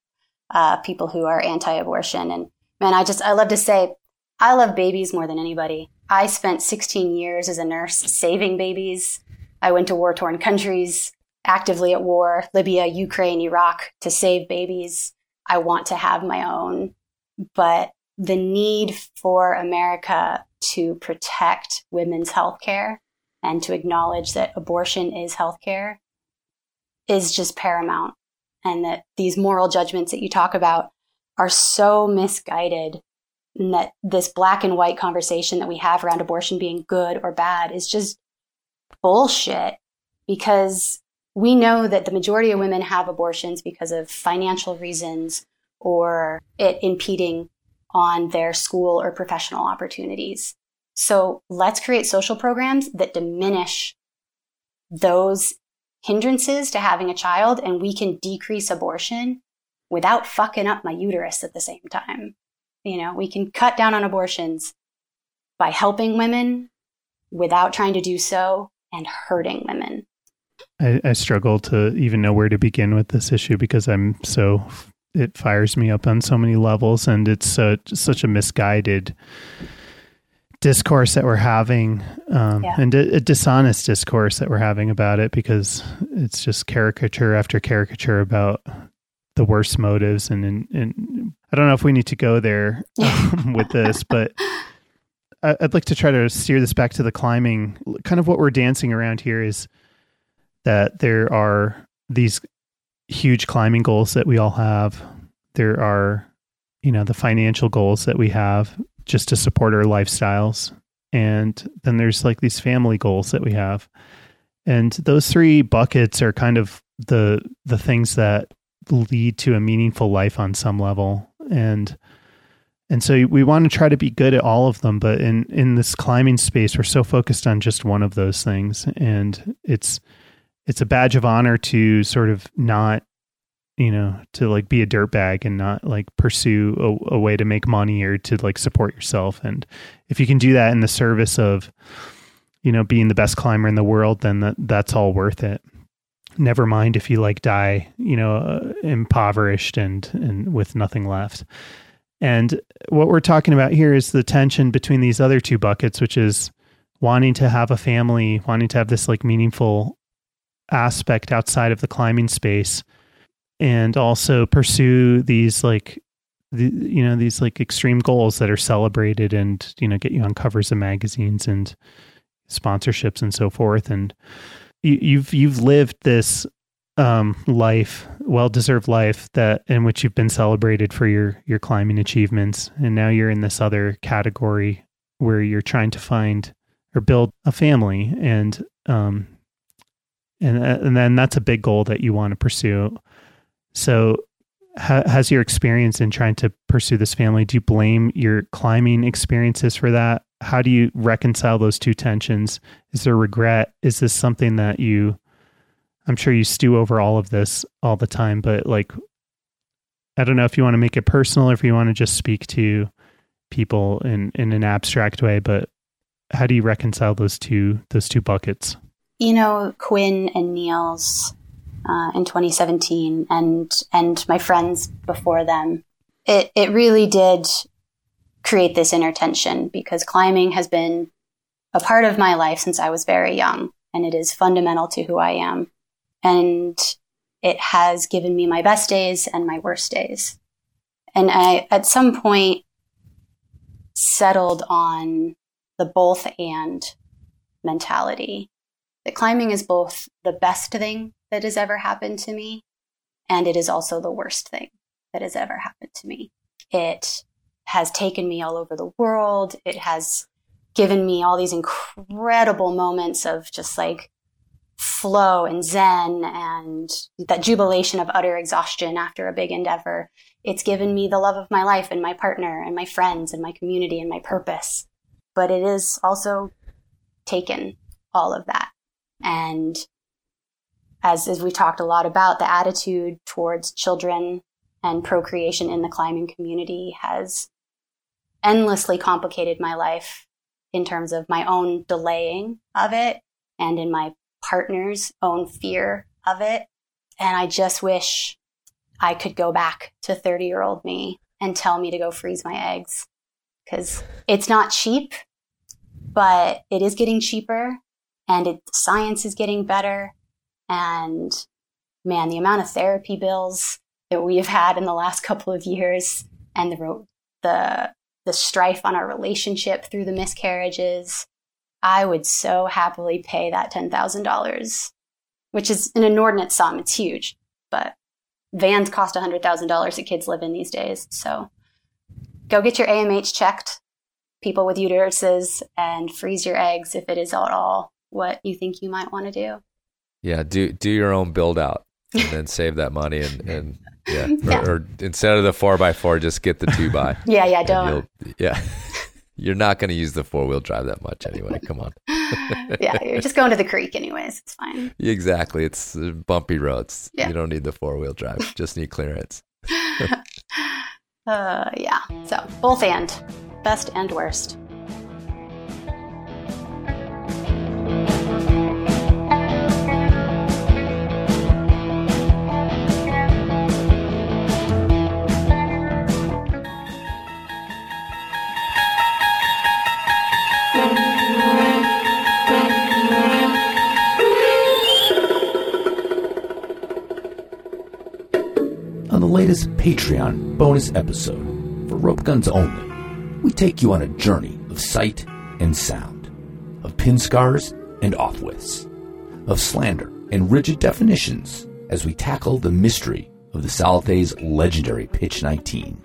uh, people who are anti-abortion and man i just i love to say i love babies more than anybody I spent 16 years as a nurse saving babies. I went to war torn countries, actively at war, Libya, Ukraine, Iraq, to save babies. I want to have my own. But the need for America to protect women's health care and to acknowledge that abortion is health care is just paramount. And that these moral judgments that you talk about are so misguided and that this black and white conversation that we have around abortion being good or bad is just bullshit because we know that the majority of women have abortions because of financial reasons or it impeding on their school or professional opportunities. So let's create social programs that diminish those hindrances to having a child and we can decrease abortion without fucking up my uterus at the same time. You know, we can cut down on abortions by helping women without trying to do so and hurting women. I, I struggle to even know where to begin with this issue because I'm so it fires me up on so many levels and it's such such a misguided discourse that we're having um, yeah. and a, a, dishonest discourse that we're having about it because it's just caricature after caricature about the worst motives and, and, and I don't know if we need to go there um, with this, but I'd like to try to steer this back to the climbing. Kind of what we're dancing around here is that there are these huge climbing goals that we all have. There are, you know, the financial goals that we have just to support our lifestyles. And then there's like these family goals that we have. And those three buckets are kind of the the things that lead to a meaningful life on some level. And and so we want to try to be good at all of them, but in in this climbing space we're so focused on just one of those things and it's it's a badge of honor to sort of not you know to like be a dirtbag and not like pursue a, a, way to make money or to like support yourself. And if you can do that in the service of you know being the best climber in the world then that, that's all worth it. Never mind if you like die you know uh, impoverished and and with nothing left. And what we're talking about here is the tension between these other two buckets which is wanting to have a family wanting to have this like meaningful aspect outside of the climbing space and also pursue these like the, you know these like extreme goals that are celebrated and you know get you on covers of magazines and sponsorships and so forth. And you, you've you've lived this um, life well deserved life that in which you've been celebrated for your your climbing achievements. And now you're in this other category where you're trying to find or build a family. And um, and uh, and then that's a big goal that you want to pursue. So, ha- has your experience in trying to pursue this family? Do you blame your climbing experiences for that? How do you reconcile those two tensions? Is there regret? Is this something that you? I'm sure you stew over all of this all the time, but like, I don't know if you want to make it personal or if you want to just speak to people in in an abstract way. But how do you reconcile those two those two buckets? you know, Quinn and Niels uh, in 2017 and and my friends before them, it it really did create this inner tension because climbing has been a part of my life since I was very young, and it is fundamental to who I am, and it has given me my best days and my worst days, and I at some point settled on the both and mentality. That climbing is both the best thing that has ever happened to me and it is also the worst thing that has ever happened to me. It has taken me all over the world. It has given me all these incredible moments of just like flow and zen and that jubilation of utter exhaustion after a big endeavor. It's given me the love of my life and my partner and my friends and my community and my purpose. But it is also taken all of that. And as, as we talked a lot about, the attitude towards children and procreation in the climbing community has endlessly complicated my life in terms of my own delaying of it and in my partner's own fear of it. And I just wish I could go back to 30 year old me and tell me to go freeze my eggs because it's not cheap, but it is getting cheaper and it, science is getting better. And man, the amount of therapy bills that we have had in the last couple of years and the, the, the strife on our relationship through the miscarriages, I would so happily pay that $10,000, which is an inordinate sum. It's huge, but vans cost $100,000 that kids live in these days. So go get your AMH checked, people with uteruses, and freeze your eggs if it is at all what you think you might want to do. Yeah, do do your own build out and then save that money and, and yeah. yeah. Or, or, instead of the four by four, just get the two by. yeah, yeah, don't. Yeah. You're not going to use the four wheel drive that much anyway. Come on. yeah, you're just going to the creek anyways. It's fine. Exactly. It's bumpy roads. Yeah. You don't need the four wheel drive. Just need clearance. uh, yeah. So both and best and worst. Patreon bonus episode for Rope Guns Only, we take you on a journey of sight and sound, of pin scars and offwidths, of slander and rigid definitions as we tackle the mystery of the Salathe's legendary Pitch 19.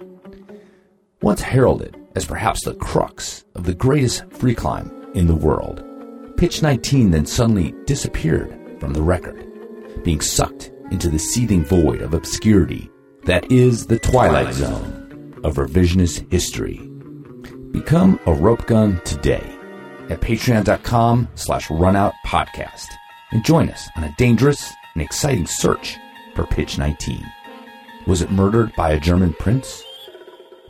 Once heralded as perhaps the crux of the greatest free climb in the world, Pitch 19 then suddenly disappeared from the record, being sucked into the seething void of obscurity that is the twilight zone of revisionist history. Become a rope gun today at patreon.com slash runout podcast and join us on a dangerous and exciting search for Pitch 19. Was it murdered by a German prince?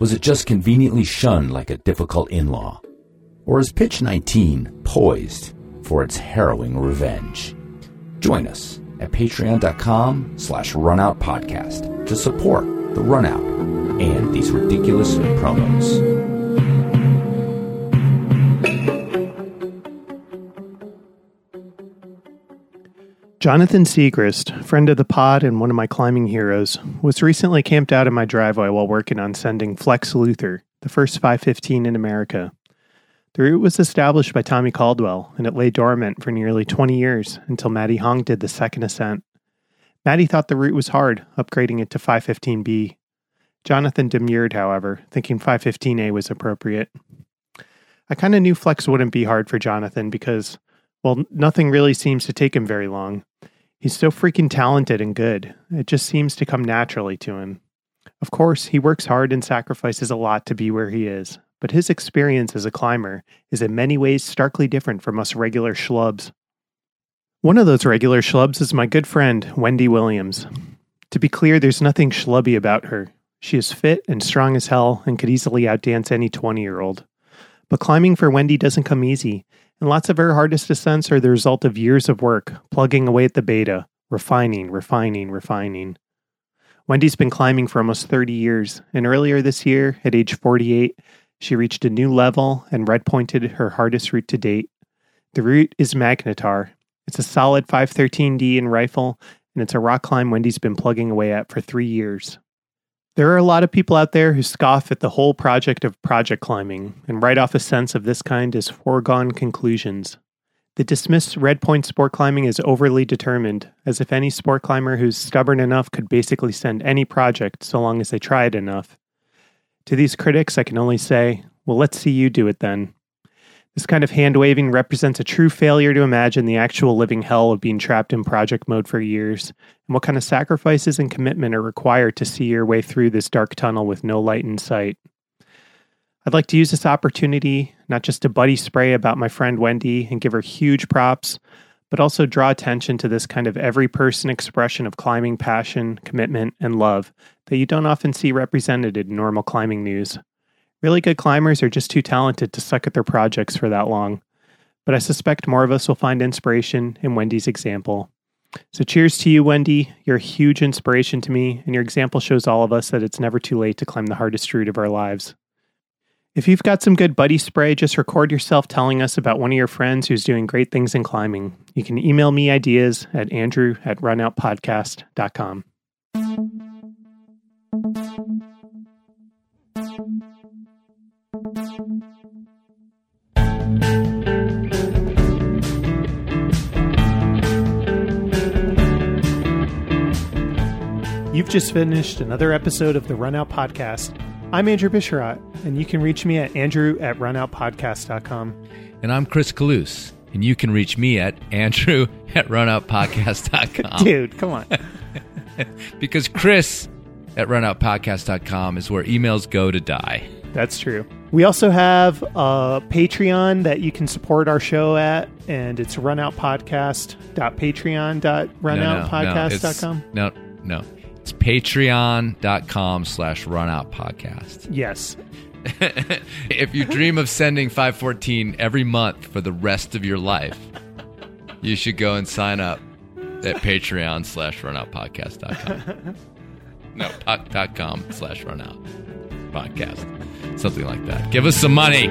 Was it just conveniently shunned like a difficult in-law? Or is Pitch 19 poised for its harrowing revenge? Join us at patreon.com slash runout podcast to support the runout and these ridiculous promos. Jonathan Siegrist, friend of the pod and one of my climbing heroes, was recently camped out in my driveway while working on sending Flex Luthor, the first 515 in America. The route was established by Tommy Caldwell, and it lay dormant for nearly 20 years until Matty Hong did the second ascent. Matty thought the route was hard, upgrading it to 515B. Jonathan demurred, however, thinking 515A was appropriate. I kind of knew Flex wouldn't be hard for Jonathan because well, nothing really seems to take him very long. He's so freaking talented and good. It just seems to come naturally to him. Of course, he works hard and sacrifices a lot to be where he is, but his experience as a climber is in many ways starkly different from us regular schlubs. One of those regular schlubs is my good friend, Wendy Williams. To be clear, there's nothing schlubby about her. She is fit and strong as hell and could easily outdance any 20 year old. But climbing for Wendy doesn't come easy, and lots of her hardest ascents are the result of years of work, plugging away at the beta, refining, refining, refining. Wendy's been climbing for almost 30 years, and earlier this year, at age 48, she reached a new level and red pointed her hardest route to date. The route is Magnetar. It's a solid 513D in rifle, and it's a rock climb Wendy's been plugging away at for three years. There are a lot of people out there who scoff at the whole project of project climbing and write off a sense of this kind as foregone conclusions. They dismiss red point sport climbing as overly determined, as if any sport climber who's stubborn enough could basically send any project so long as they tried enough. To these critics, I can only say, well, let's see you do it then. This kind of hand waving represents a true failure to imagine the actual living hell of being trapped in project mode for years, and what kind of sacrifices and commitment are required to see your way through this dark tunnel with no light in sight. I'd like to use this opportunity not just to buddy spray about my friend Wendy and give her huge props, but also draw attention to this kind of every person expression of climbing passion, commitment, and love that you don't often see represented in normal climbing news. Really good climbers are just too talented to suck at their projects for that long. But I suspect more of us will find inspiration in Wendy's example. So, cheers to you, Wendy. You're a huge inspiration to me, and your example shows all of us that it's never too late to climb the hardest route of our lives. If you've got some good buddy spray, just record yourself telling us about one of your friends who's doing great things in climbing. You can email me ideas at andrew at runoutpodcast.com. You've just finished another episode of the Runout Podcast. I'm Andrew Bisharat, and you can reach me at andrew at runoutpodcast.com. And I'm Chris Kalous, and you can reach me at andrew at runoutpodcast.com. Dude, come on. because Chris at runoutpodcast.com is where emails go to die. That's true. We also have a Patreon that you can support our show at, and it's runoutpodcast.patreon.runoutpodcast.com. No, no, no, no. It's patreon.com slash runout podcast. Yes. if you dream of sending 514 every month for the rest of your life, you should go and sign up at patreon slash runoutpodcast.com. No, dot com slash runout podcast. Something like that. Give us some money.